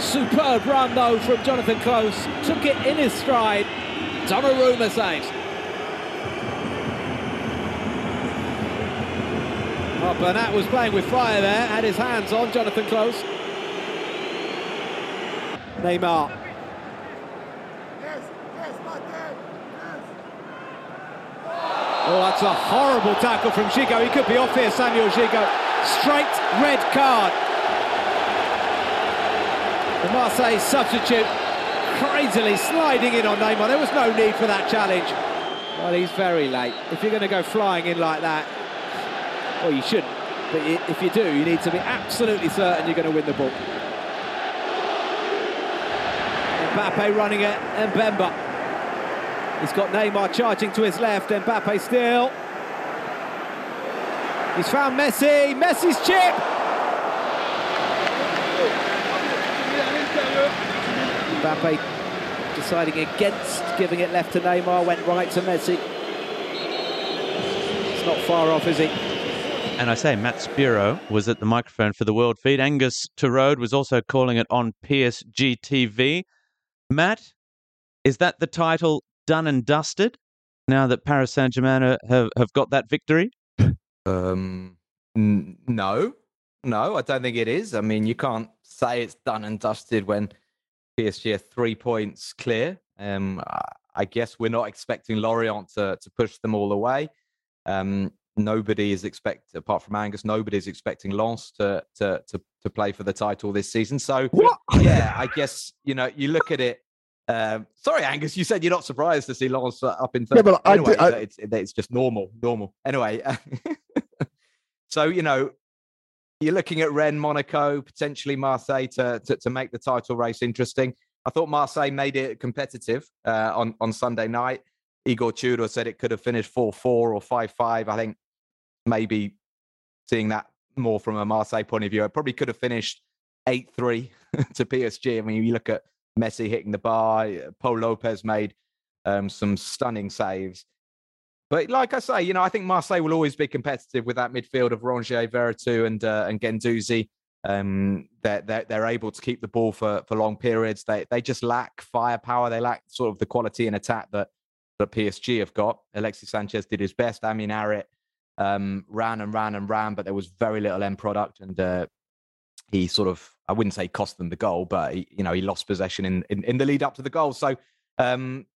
Speaker 9: Superb run though from Jonathan Clauss. Took it in his stride. Donnarumma saves. Oh, Bernat was playing with fire there, had his hands on Jonathan Clauss. Neymar. Oh, that's a horrible tackle from Gigot. He could be off here, Samuel Gigot. Straight red card. The Marseille substitute crazily sliding in on Neymar. There was no need for that challenge. Well, he's very late. If you're going to go flying in like that, well, you shouldn't. But if you do, you need to be absolutely certain you're going to win the ball. Mbappe running it, and Mbemba. He's got Neymar charging to his left, Mbappe still. He's found Messi, Messi's chip! Mbappe deciding against giving it left to Neymar, went right to Messi. It's not far off, is he?
Speaker 4: And I say Matt Spiro was at the microphone for the World Feed. Angus Turode was also calling it on PSG TV. Matt, is that the title done and dusted now that Paris Saint Germain have, have got that victory? [LAUGHS]
Speaker 6: Um, n- no, no, I don't think it is. I mean, you can't say it's done and dusted when PSG are three points clear. Um, I guess we're not expecting Lorient to, to push them all away. Um, nobody is expect apart from Angus, nobody is expecting Lens to, to to to play for the title this season. So
Speaker 5: what?
Speaker 6: yeah, I guess you know you look at it. Um, sorry, Angus, you said you're not surprised to see Lens up in third.
Speaker 5: Yeah, but I
Speaker 6: anyway,
Speaker 5: did- I-
Speaker 6: it's, it's just normal, normal. Anyway, [LAUGHS] so you know you're looking at Rennes, Monaco, potentially Marseille to, to to make the title race interesting. I thought Marseille made it competitive uh, on on Sunday night. Igor Tudor said it could have finished 4 4 or 5 5. I think maybe seeing that more from a Marseille point of view, it probably could have finished 8 3 [LAUGHS] to PSG. I mean, you look at Messi hitting the bar, uh, Pau Lopez made um, some stunning saves. But like I say, you know, I think Marseille will always be competitive with that midfield of Rongier, Veretout, and uh, and Guendouzi. Um, they're, they're they're able to keep the ball for for long periods. They they just lack firepower. They lack sort of the quality in attack that that PSG have got. Alexis Sanchez did his best. Amine Harit um, ran and ran and ran, but there was very little end product, and uh, he sort of I wouldn't say cost them the goal, but he, you know he lost possession in, in, in the lead up to the goal. So um,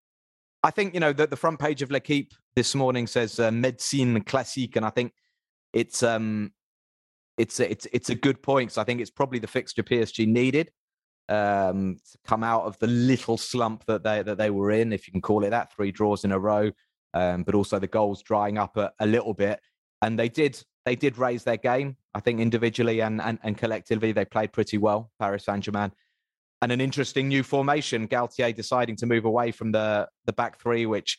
Speaker 6: I think you know the, the front page of L'Equipe this morning says uh, Medicine Classique, and I think it's um it's a, it's it's a good point because I think it's probably the fixture PSG needed um, to come out of the little slump that they that they were in, if you can call it that, three draws in a row, um, but also the goals drying up a, a little bit, and they did they did raise their game. I think individually and, and, and collectively, they played pretty well, Paris Saint Germain. And an interesting new formation, Galtier deciding to move away from the, the back three, which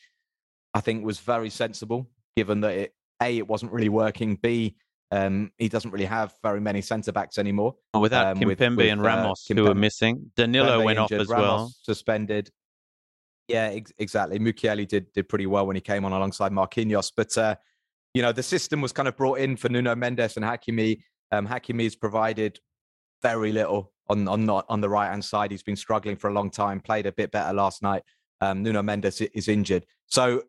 Speaker 6: I think was very sensible, given that it, A, it wasn't really working, B, um, he doesn't really have very many centre backs anymore.
Speaker 4: Without um, Kimpembe with, with, and uh, Ramos, uh, who were missing. Danilo went injured, off as
Speaker 6: Ramos
Speaker 4: well.
Speaker 6: Suspended. Yeah, ex- exactly. Mukiele did did pretty well when he came on alongside Marquinhos, but uh, you know, the system was kind of brought in for Nuno Mendes and Hakimi. Um, Hakimi's provided very little on on not on the right hand side. He's been struggling for a long time. Played a bit better last night. Um, Nuno Mendes is injured, so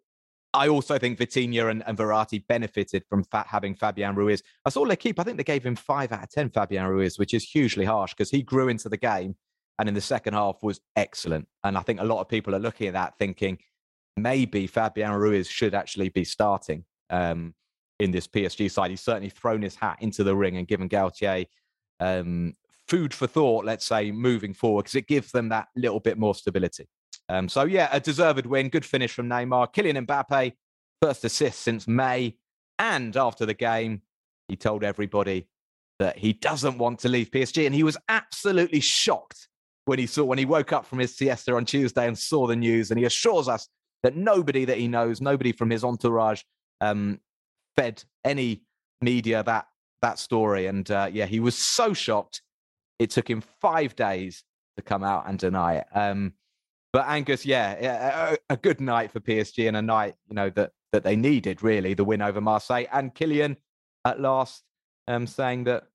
Speaker 6: I also think Vitinha and, and Verratti benefited from fat, having Fabian Ruiz. I saw L'Equipe. I think they gave him five out of ten Fabian Ruiz, which is hugely harsh because he grew into the game and in the second half was excellent. And I think a lot of people are looking at that thinking maybe Fabian Ruiz should actually be starting um, in this PSG side. He's certainly thrown his hat into the ring and given Galtier um, food for thought, let's say, moving forward, because it gives them that little bit more stability. Um, so, yeah, a deserved win. Good finish from Neymar. Kylian Mbappe, first assist since May. And after the game, he told everybody that he doesn't want to leave PSG. And he was absolutely shocked when he saw when he woke up from his siesta on Tuesday and saw the news. And he assures us that nobody that he knows, nobody from his entourage, um, fed any media that that story. And uh, yeah, he was so shocked. It took him five days to come out and deny it. Um, but Angus, yeah, a, a, good night for PSG and a night you know that that they needed really the win over Marseille and Kylian at last um, saying that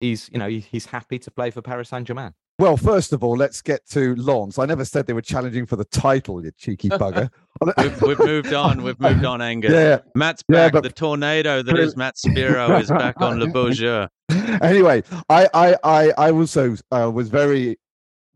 Speaker 6: he's you know he's happy to play for Paris Saint Germain.
Speaker 5: Well, first of all, let's get to Lens. I never said they were challenging for the title, you cheeky bugger. [LAUGHS]
Speaker 4: we've, we've, moved on. We've moved on, Angus. Yeah, Matt's back. Yeah, but... The tornado that is Matt Spiro is back on Le Jeu. [LAUGHS]
Speaker 5: Anyway, I, I, I, I also uh, was very,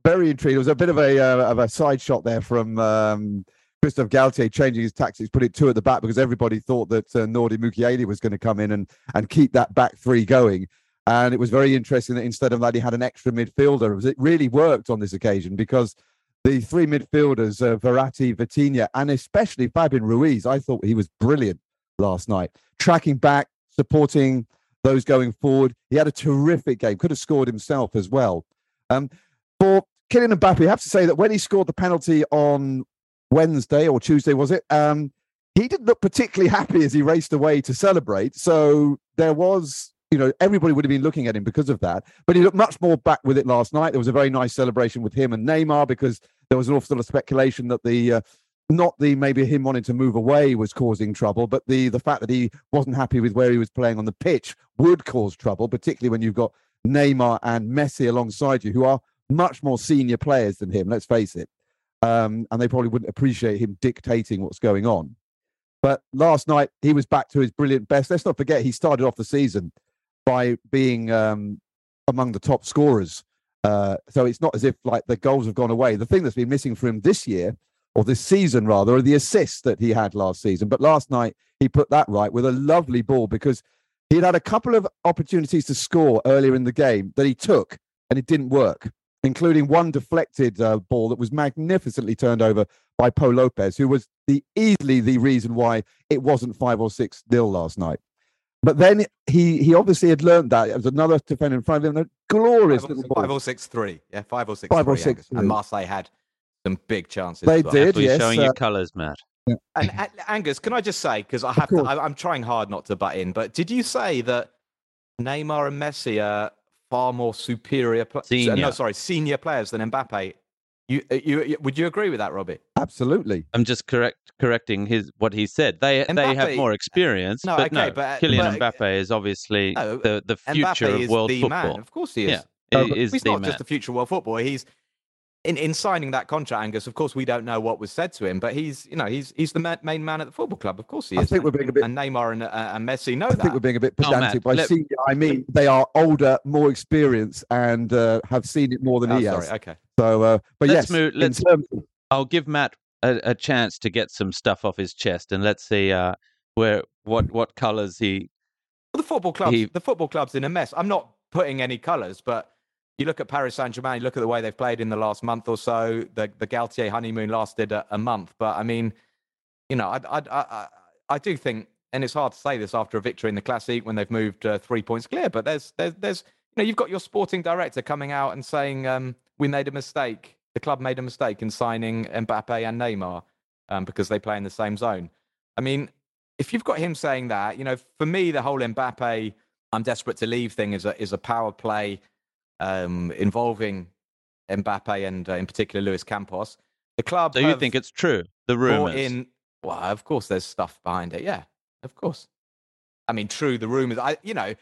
Speaker 5: very intrigued. It was a bit of a uh, of a side shot there from um, Christophe Galtier changing his tactics, put it two at the back because everybody thought that uh, Nordi Mukiele was going to come in and and keep that back three going. And it was very interesting that instead of that, he had an extra midfielder. It really worked on this occasion because the three midfielders, uh, Verratti, Vitinha, and especially Fabian Ruiz, I thought he was brilliant last night. Tracking back, supporting those going forward. He had a terrific game, could have scored himself as well. Um, for Kylian Mbappe, I have to say that when he scored the penalty on Wednesday or Tuesday, was it? Um, he didn't look particularly happy as he raced away to celebrate. So there was you know, everybody would have been looking at him because of that. But he looked much more back with it last night. There was a very nice celebration with him and Neymar because there was an awful lot of speculation that the uh, not the maybe him wanting to move away was causing trouble, but the the fact that he wasn't happy with where he was playing on the pitch would cause trouble, particularly when you've got Neymar and Messi alongside you, who are much more senior players than him. Let's face it, um, and they probably wouldn't appreciate him dictating what's going on. But last night he was back to his brilliant best. Let's not forget he started off the season by being um, among the top scorers. Uh, so it's not as if like the goals have gone away. The thing that's been missing for him this year, or this season rather, are the assists that he had last season. But last night he put that right with a lovely ball because he'd had a couple of opportunities to score earlier in the game that he took and it didn't work, including one deflected uh, ball that was magnificently turned over by Pau Lopez, who was the easily the reason why it wasn't five or six nil last night. But then he he obviously had learned that. It was another defender in front of him. A glorious
Speaker 6: five,
Speaker 5: little
Speaker 6: ball. Five or six three. Yeah, five or six. Five or six. And Marseille had some big chances.
Speaker 5: They well. did. Yes,
Speaker 4: showing uh, your colours, Matt.
Speaker 6: Yeah. And uh, Angus, can I just say because I have to, I, I'm trying hard not to butt in, but did you say that Neymar and Messi are far more superior, pl-
Speaker 4: senior.
Speaker 6: no, sorry, senior players than Mbappe You, uh, you, you would you agree with that, Robbie?
Speaker 5: Absolutely.
Speaker 4: I'm just correct correcting his what he said. They they have more experience,
Speaker 6: No,
Speaker 4: but
Speaker 6: okay,
Speaker 4: no,
Speaker 6: but-
Speaker 4: Kylian
Speaker 6: but-
Speaker 4: Mbappe is obviously
Speaker 6: No,
Speaker 4: the the
Speaker 6: Mbappe
Speaker 4: future of world
Speaker 6: the
Speaker 4: football.
Speaker 6: man. Of course he is.
Speaker 4: Yeah, he
Speaker 5: but
Speaker 4: is
Speaker 6: He's
Speaker 4: the
Speaker 6: not
Speaker 4: man.
Speaker 6: just the future world footballer. He's in, in signing that contract, Angus. Of course, we don't know what was said to him, but he's you know he's he's the ma- main man at the football club. Of course, he is.
Speaker 5: I think we're being a bit-
Speaker 6: and Neymar and, uh, and Messi know
Speaker 5: I think
Speaker 6: that.
Speaker 5: we're being a bit
Speaker 4: Oh,
Speaker 5: pedantic by
Speaker 4: let-
Speaker 5: senior. I mean, they are older, more experienced, and uh, have seen it more than
Speaker 6: Oh,
Speaker 5: he
Speaker 6: sorry.
Speaker 5: has.
Speaker 6: Okay.
Speaker 5: So, uh, but
Speaker 4: Let's
Speaker 5: yes,
Speaker 4: move- let's-
Speaker 5: terms of-
Speaker 4: I'll give Matt a, a chance to get some stuff off his chest, and let's see uh, where what what colours he.
Speaker 6: Well, the football clubs,
Speaker 4: He-
Speaker 6: the football club's in a mess. I'm not putting any colours, but you look at Paris Saint Germain, you look at the way they've played in the last month or so. The the Galtier honeymoon lasted a, a month, but I mean, you know, I, I I I I do think, and it's hard to say this after a victory in the Classic when they've moved uh, three points clear, but there's there's there's you know you've got your sporting director coming out and saying um, we made a mistake. The club made a mistake in signing Mbappe and Neymar um, because they play in the same zone. I mean, if you've got him saying that, you know, for me, the whole Mbappe, I'm desperate to leave thing is a is a power play um, involving Mbappe and uh, in particular Luis Campos. The club.
Speaker 4: So you think it's true? The rumours.
Speaker 6: in? Well, of course, there's stuff behind it. Yeah, of course. I mean, true. The rumors. I, you know,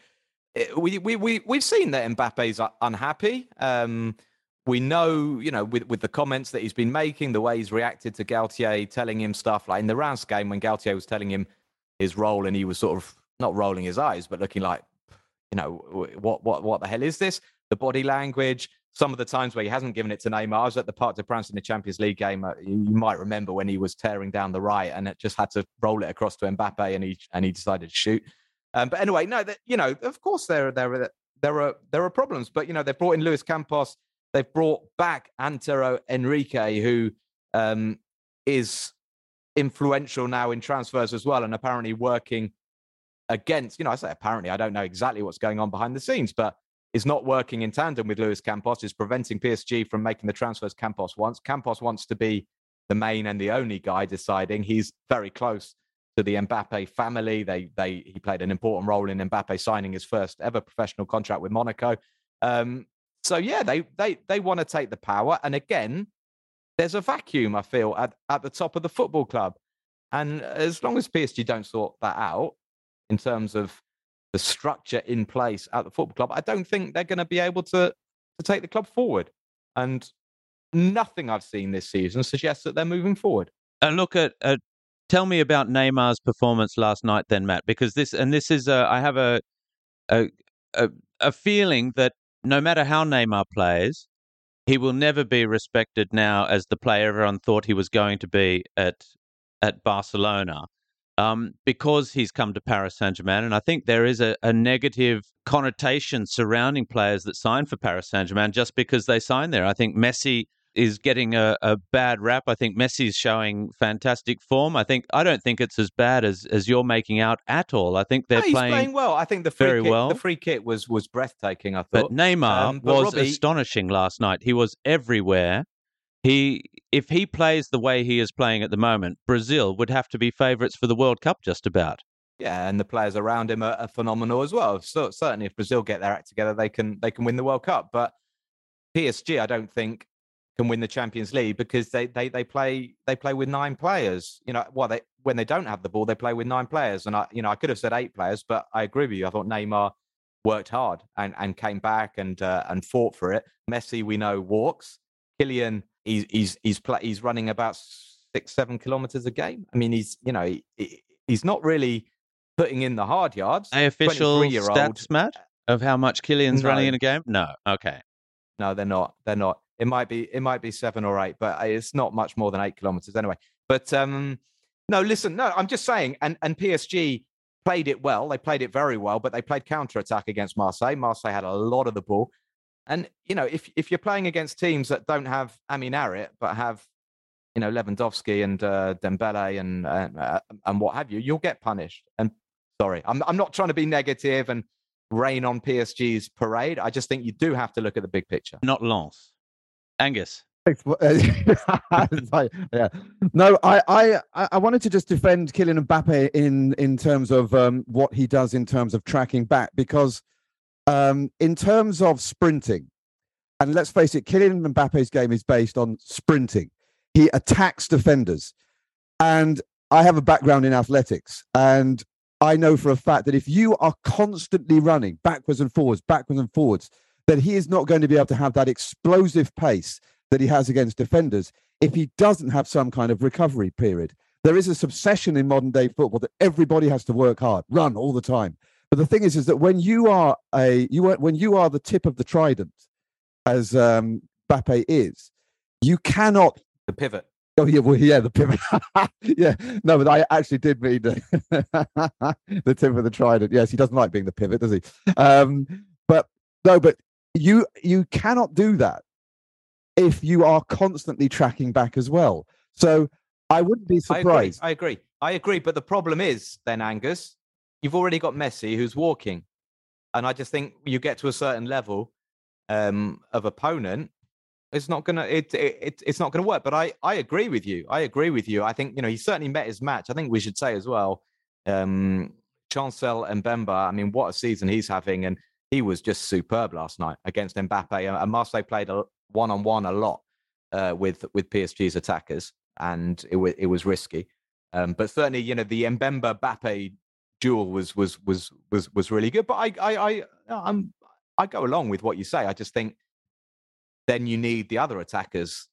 Speaker 6: it- we we we we've seen that Mbappe's unhappy. Um, we know, you know, with, with the comments that he's been making, the way he's reacted to Galtier telling him stuff like in the Reims game when Galtier was telling him his role and he was sort of not rolling his eyes, but looking like, you know, what what what the hell is this? The body language. Some of the times where he hasn't given it to Neymar. I was at the Parc de France in the Champions League game. Uh, you might remember when he was tearing down the right and it just had to roll it across to Mbappe and he and he decided to shoot. Um, but anyway, no, that you know, of course there there are there are there are problems, but you know they've brought in Luis Campos, they've brought back Antero Henrique, who um, is influential now in transfers as well, and apparently working against. You know, I say apparently, I don't know exactly what's going on behind the scenes, but is not working in tandem with Luis Campos, is preventing PSG from making the transfers Campos wants. Campos wants to be the main and the only guy deciding. He's very close to the Mbappe family. They they he played an important role in Mbappe signing his first ever professional contract with Monaco. Um, so yeah, they they they want to take the power, and again, there's a vacuum I feel at at the top of the football club, and as long as PSG don't sort that out in terms of the structure in place at the football club, I don't think they're going to be able to to take the club forward. And nothing I've seen this season suggests that they're moving forward.
Speaker 4: And look at, at tell me about Neymar's performance last night, then Matt, because this and this is a, I have a, a a a feeling that no matter how Neymar plays, he will never be respected now as the player everyone thought he was going to be at at Barcelona. Um, because he's come to Paris Saint Germain, and I think there is a, a negative connotation surrounding players that sign for Paris Saint Germain just because they sign there. I think Messi is getting a, a bad rap. I think Messi's showing fantastic form. I think I don't think it's as bad as as you're making out at all. I think they're
Speaker 6: No, he's
Speaker 4: playing,
Speaker 6: playing well. I think the free
Speaker 4: very
Speaker 6: kick,
Speaker 4: well.
Speaker 6: The free kick was was breathtaking. I
Speaker 4: but
Speaker 6: thought.
Speaker 4: Neymar
Speaker 6: Um, but
Speaker 4: was
Speaker 6: Robbie-
Speaker 4: astonishing last night. He was everywhere. He if he plays the way he is playing at the moment, Brazil would have to be favourites for the World Cup just about.
Speaker 6: Yeah, and the players around him are, are phenomenal as well. So certainly, if Brazil get their act together, they can they can win the World Cup. But PSG, I don't think can win the Champions League because they they they play they play with nine players. You know, well, they when they don't have the ball, they play with nine players. And I, you know, I could have said eight players, but I agree with you. I thought Neymar worked hard and and came back and uh, and fought for it. Messi, we know, walks. Kylian, he's he's he's pla he's running about six seven kilometers a game. I mean, he's you know he, he- he's not really putting in the hard yards.
Speaker 4: A official stats, Matt, of how much Kylian's running in a game? No. Okay.
Speaker 6: No, they're not. They're not. It might be. It might be seven or eight, but uh, it's not much more than eight kilometers anyway. But um, no, listen. No, I'm just saying. And and PSG played it well. They played it very well, but they played counter attack against Marseille. Marseille had a lot of the ball. And you know, if if you're playing against teams that don't have Amine Harit but have you know Lewandowski and uh, Dembele and uh, and what have you, you'll get punished. And sorry, I'm I'm not trying to be negative and rain on PSG's parade. I just think you do have to look at the big picture.
Speaker 4: Not Lens. Angus. [LAUGHS]
Speaker 5: Yeah. No, I, I, I I wanted to just defend Kylian Mbappe in in terms of um, what he does in terms of tracking back because um, in terms of sprinting, And let's face it, Kylian Mbappe's game is based on sprinting. He attacks defenders. And I have a background in athletics. And I know for a fact that if you are constantly running backwards and forwards, backwards and forwards, that he is not going to be able to have that explosive pace that he has against defenders if he doesn't have some kind of recovery period. There is a obsession in modern day football that everybody has to work hard, run all the time. But the thing is, is that when you are a you are, when you are the tip of the trident, as um, Mbappe is, you cannot
Speaker 6: the pivot.
Speaker 5: Oh yeah, well yeah, the pivot. [LAUGHS] yeah, no, but I actually did mean the, [LAUGHS] the tip of the trident. Yes, he doesn't like being the pivot, does he? Um, but no, but you you cannot do that if you are constantly tracking back as well. So I wouldn't be surprised.
Speaker 6: I agree. I agree. I agree. But the problem is then, Angus, you've already got Messi who's walking. And I just think you get to a certain level um, of opponent, it's not gonna it, it it's not gonna work. But I I agree with you. I agree with you. I think you know he certainly met his match. I think we should say as well, um, Chancel Mbemba. I mean, what a season he's having, and he was just superb last night against Mbappe. And Marseille played a one on one a lot uh, with with PSG's attackers, and it was it was risky. Um, but certainly, you know, the Mbemba Mbappe duel was was was was was really good. But I I I I'm I go along with what you say. I just think then you need the other attackers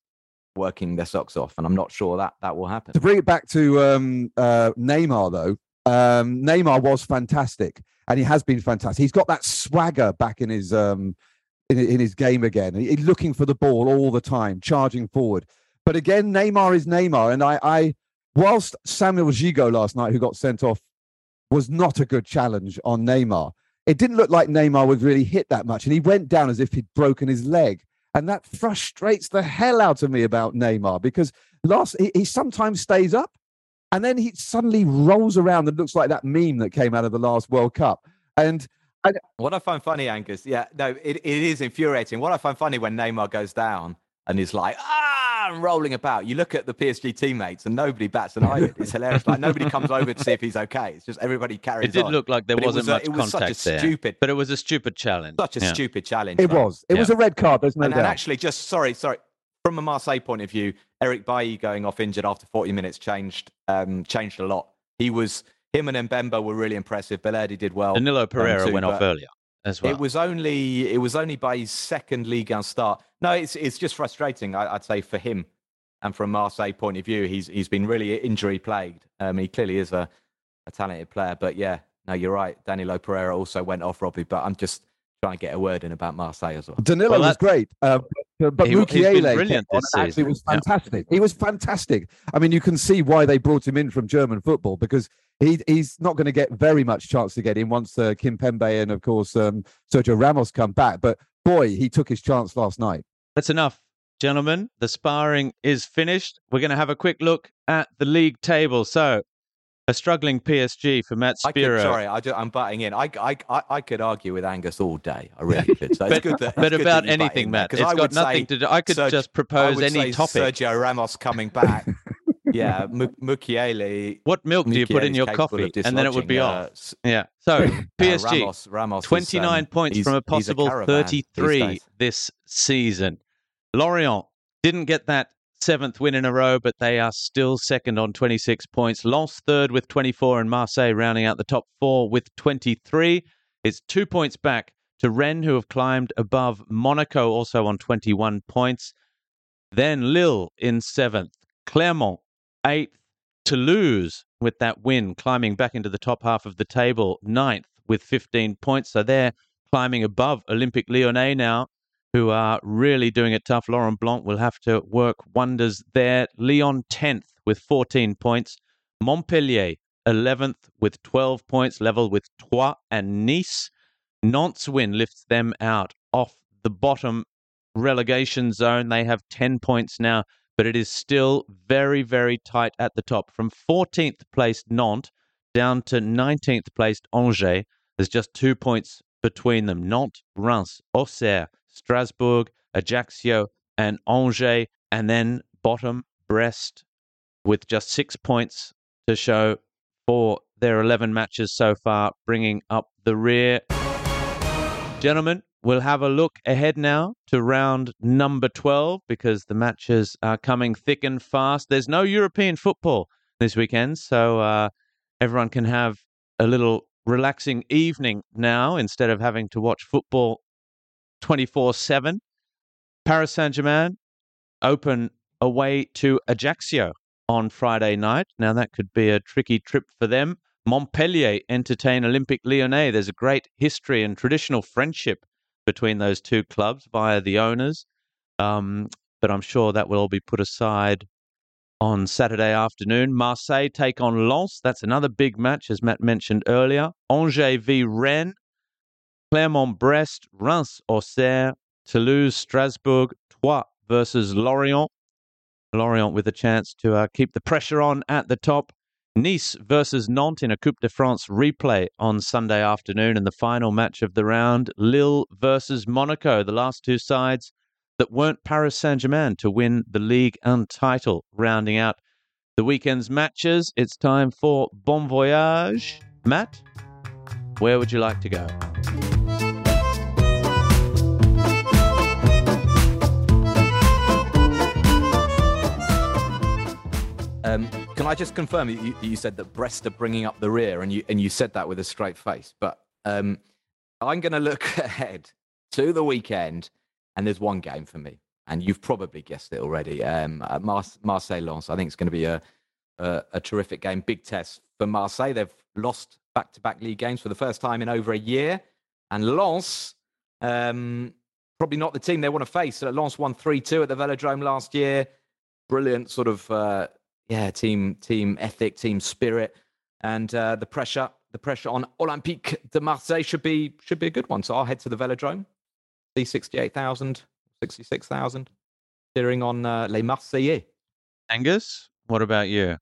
Speaker 6: working their socks off, and I'm not sure that that will happen.
Speaker 5: To bring it back to um, uh, Neymar, though, um, Neymar was fantastic, and he has been fantastic. He's got that swagger back in his um, in, in his game again. He's looking for the ball all the time, charging forward. But again, Neymar is Neymar, and I, I whilst Samuel Gigot last night, who got sent off, was not a good challenge on Neymar. It didn't look like Neymar was really hit that much, and he went down as if he'd broken his leg. And that frustrates the hell out of me about Neymar because last he, he sometimes stays up and then he suddenly rolls around and looks like that meme that came out of the last World Cup. And I,
Speaker 6: what I find funny, Angus, yeah, no, it, it is infuriating. What I find funny when Neymar goes down and he's like, ah, and rolling about. You look at the PSG teammates and nobody bats an eyelid. It's hilarious. Like nobody comes over to see if he's okay. It's just everybody carries
Speaker 4: It did
Speaker 6: on.
Speaker 4: look like there
Speaker 6: But
Speaker 4: wasn't
Speaker 6: was a-
Speaker 4: much
Speaker 6: it was such a
Speaker 4: contact there.
Speaker 6: stupid-
Speaker 4: But it was a stupid challenge.
Speaker 6: Such a
Speaker 4: Yeah.
Speaker 6: stupid challenge.
Speaker 5: it
Speaker 6: right?
Speaker 5: was. It was a red card. There's no
Speaker 6: and,
Speaker 5: doubt.
Speaker 6: and actually, just sorry, sorry. From a Marseille point of view, Eric Bailly going off injured after 40 minutes changed um, changed a lot. He was him and Mbemba were really impressive. Balerdi did well.
Speaker 4: Danilo Pereira
Speaker 6: too,
Speaker 4: went off earlier as well.
Speaker 6: It was only it was only by his second league and start. No, it's it's just frustrating. I, I'd say for him and from Marseille point of view, he's he's been really injury plagued. Um, he clearly is a, a talented player, but yeah, no, you're right. Danilo Pereira also went off Robbie, but I'm just trying to get a word in about Marseille as well.
Speaker 5: Danilo
Speaker 4: Well,
Speaker 5: was great, uh, but, but
Speaker 4: He- he's been
Speaker 5: Mukiele
Speaker 4: brilliant this
Speaker 5: and actually
Speaker 4: season.
Speaker 5: was
Speaker 4: Yeah.
Speaker 5: fantastic. He was fantastic. I mean, you can see why they brought him in from German football because he he's not going to get very much chance to get in once uh, Kimpembe and of course um, Sergio Ramos come back. But boy, he took his chance last night.
Speaker 4: That's enough, gentlemen. The sparring is finished. We're going to have a quick look at the league table. So, a struggling PSG for Matt
Speaker 6: I could,
Speaker 4: Spiro.
Speaker 6: sorry, I am butting in. I, I, I, I could argue with Angus all day. I really could. So it's
Speaker 4: But,
Speaker 6: good that,
Speaker 4: but about anything, Matt.
Speaker 6: there, 'cause
Speaker 4: It's
Speaker 6: I
Speaker 4: got nothing to do. I could just propose any topic.
Speaker 6: Sergio Ramos coming back. [LAUGHS] yeah, M- Mukiele.
Speaker 4: What milk do you put in your coffee? And then it would be
Speaker 6: uh,
Speaker 4: off. Yeah. So,
Speaker 6: uh,
Speaker 4: PSG,
Speaker 6: Ramos, Ramos is,
Speaker 4: 29
Speaker 6: um,
Speaker 4: points from a
Speaker 6: he's a
Speaker 4: possible 33 this season. Lorient didn't get that seventh win in a row, but they are still second on 26 points. Lens third with 24, and Marseille rounding out the top four with 23. It's two points back to Rennes, who have climbed above Monaco, also on 21 points. Then Lille in seventh, Clermont eighth, Toulouse with that win, climbing back into the top half of the table, ninth with 15 points. So they're climbing above Olympique Lyonnais now, who are really doing it tough. Laurent Blanc will have to work wonders there. Lyon 10th with 14 points. Montpellier 11th with 12 points, level with Troyes and Nice. Nantes win lifts them out off the bottom relegation zone. They have 10 points now, but it is still very, very tight at the top. From 14th placed Nantes down to 19th placed Angers, there's just two points between them. Nantes, Reims, Auxerre, Strasbourg, Ajaccio, and Angers. And then bottom, Brest, with just six points to show for their 11 matches so far, bringing up the rear. Gentlemen, we'll have a look ahead now to round number 12 because the matches are coming thick and fast. There's no European football this weekend, so uh, everyone can have a little relaxing evening now instead of having to watch football 24 7. Paris Saint Germain open away to Ajaccio on Friday night. Now, that could be a tricky trip for them. Montpellier entertain Olympique Lyonnais. There's a great history and traditional friendship between those two clubs via the owners. Um, but I'm sure that will all be put aside on Saturday afternoon. Marseille take on Lens. That's another big match, as Matt mentioned earlier. Angers v Rennes, Clermont Brest, Reims Auxerre, Toulouse Strasbourg, Troyes versus Lorient. Lorient with a chance to uh, keep the pressure on at the top. Nice versus Nantes in a Coupe de France replay on Sunday afternoon. And the final match of the round, Lille versus Monaco. The last two sides that weren't Paris Saint Germain to win the league and title. Rounding out the weekend's matches, it's time for Bon Voyage. Matt, where would you like to go?
Speaker 6: Um, can I just confirm you, you said that Brest are bringing up the rear, and you and you said that with a straight face. But um, I'm going to look [LAUGHS] ahead to the weekend, and there's one game for me, and you've probably guessed it already. Um, Mar- Marseille Lens. I think it's going to be a, a, a terrific game, big test for Marseille. They've lost back-to-back league games for the first time in over a year, and Lens. Um, probably not the team they want to face. Lens won 3 2 at the Velodrome last year. Brilliant sort of uh, yeah, team team ethic, team spirit, and uh, the pressure the pressure on Olympique de Marseille should be should be a good one. So I'll head to the Velodrome, see 68,000, 66,000, cheering on uh, Les Marseillais.
Speaker 4: Angus, what about you?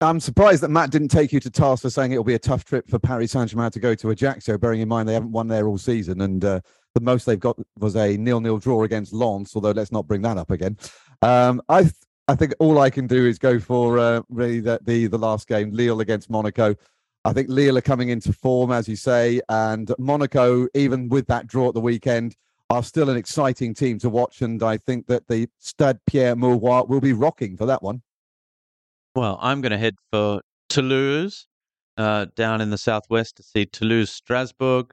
Speaker 5: I'm surprised that Matt didn't take you to task for saying it'll be a tough trip for Paris Saint Germain to go to Ajaccio, bearing in mind they haven't won there all season, and uh, the most they've got was a nil-nil draw against Lens. Although let's not bring that up again. Um, I I think all I can do is go for uh, really the, the, the last game, Lille against Monaco. I think Lille are coming into form, as you say, and Monaco, even with that draw at the weekend, are still an exciting team to watch. And I think that the Stade Pierre Mauroy will be rocking for that one.
Speaker 4: Well, I'm going to head for Toulouse uh, down in the southwest to see Toulouse Strasbourg.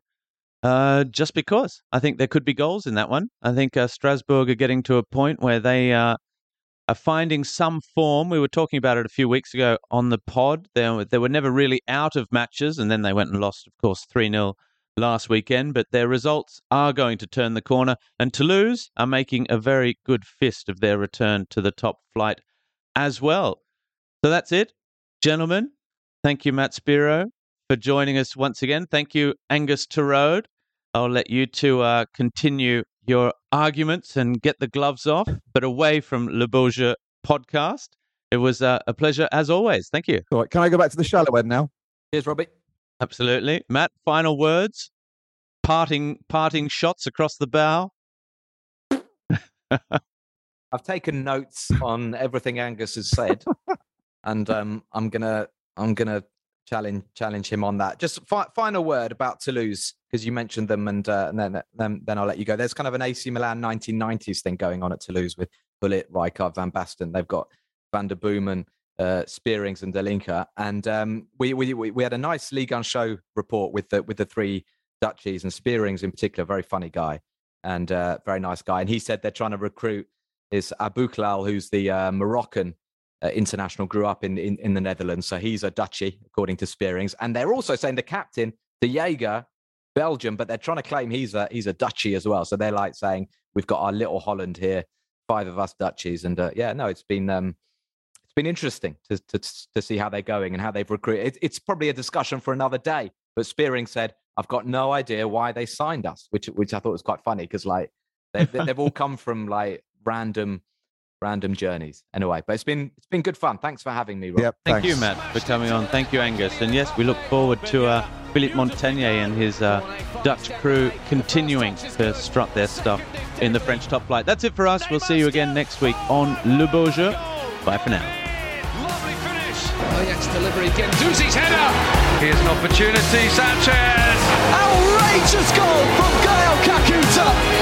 Speaker 4: Uh, just because I think there could be goals in that one. I think uh, Strasbourg are getting to a point where they uh, are finding some form. We were talking about it a few weeks ago on the pod. They, they were never really out of matches, and then they went and lost, of course, 3 0 last weekend. But their results are going to turn the corner, and Toulouse are making a very good fist of their return to the top flight as well. So that's it, gentlemen. Thank you, Matt Spiro, for joining us once again. Thank you, Angus Turode. I'll let you two uh, continue your arguments and get the gloves off, but away from Le Beau Jeu podcast. It was uh, a pleasure as always. Thank you.
Speaker 5: All right, can I go back to the shallow end now?
Speaker 6: Cheers, Robbie.
Speaker 4: Absolutely, Matt. Final words, parting parting shots across the bow. [LAUGHS]
Speaker 6: I've taken notes on everything Angus has said, [LAUGHS] and um, I'm gonna I'm gonna challenge challenge him on that. Just fi- final word about Toulouse because you mentioned them, and, uh, and then, then then I'll let you go. There's kind of an AC Milan 1990s thing going on at Toulouse with Gullit, Rijkaard, Van Basten. They've got Van den Boomen, uh, Spierings, and Dallinga. And um, we, we we had a nice Ligue 1 show report with the with the three Dutchies and Spierings in particular. Very funny guy and uh, very nice guy. And he said they're trying to recruit is Aboukhlal, who's the uh, Moroccan uh, international, grew up in, in, in the Netherlands, so he's a Dutchie according to Spierings. And they're also saying the captain, Dejaegere, Belgium, but they're trying to claim he's a he's a Dutchie as well. So they're like saying we've got our little Holland here, five of us Dutchies, and uh, yeah, no, it's been um, it's been interesting to, to to see how they're going and how they've recruited. It, it's probably a discussion for another day. But Spearing said, "I've got no idea why they signed us," which which I thought was quite funny because like they've they've all come from like random random journeys. Anyway, but it's been it's been good fun. Thanks for having me, Rob.
Speaker 5: Yep,
Speaker 4: Thank
Speaker 5: thanks.
Speaker 4: you, Matt, for coming on. Thank you, Angus. And yes, we look forward to uh, Philippe Montanier and his uh, Dutch crew continuing to strut their stuff in the French top flight. That's it for us. We'll see you again next week on Le Beau Jeu. Bye for now.
Speaker 1: Lovely finish. Ajax delivery. Guendouzi's header.
Speaker 3: Here's an opportunity, Sanchez.
Speaker 1: Outrageous goal from Gael Kakuta.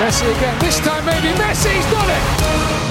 Speaker 1: Messi again. This time maybe Messi's done it.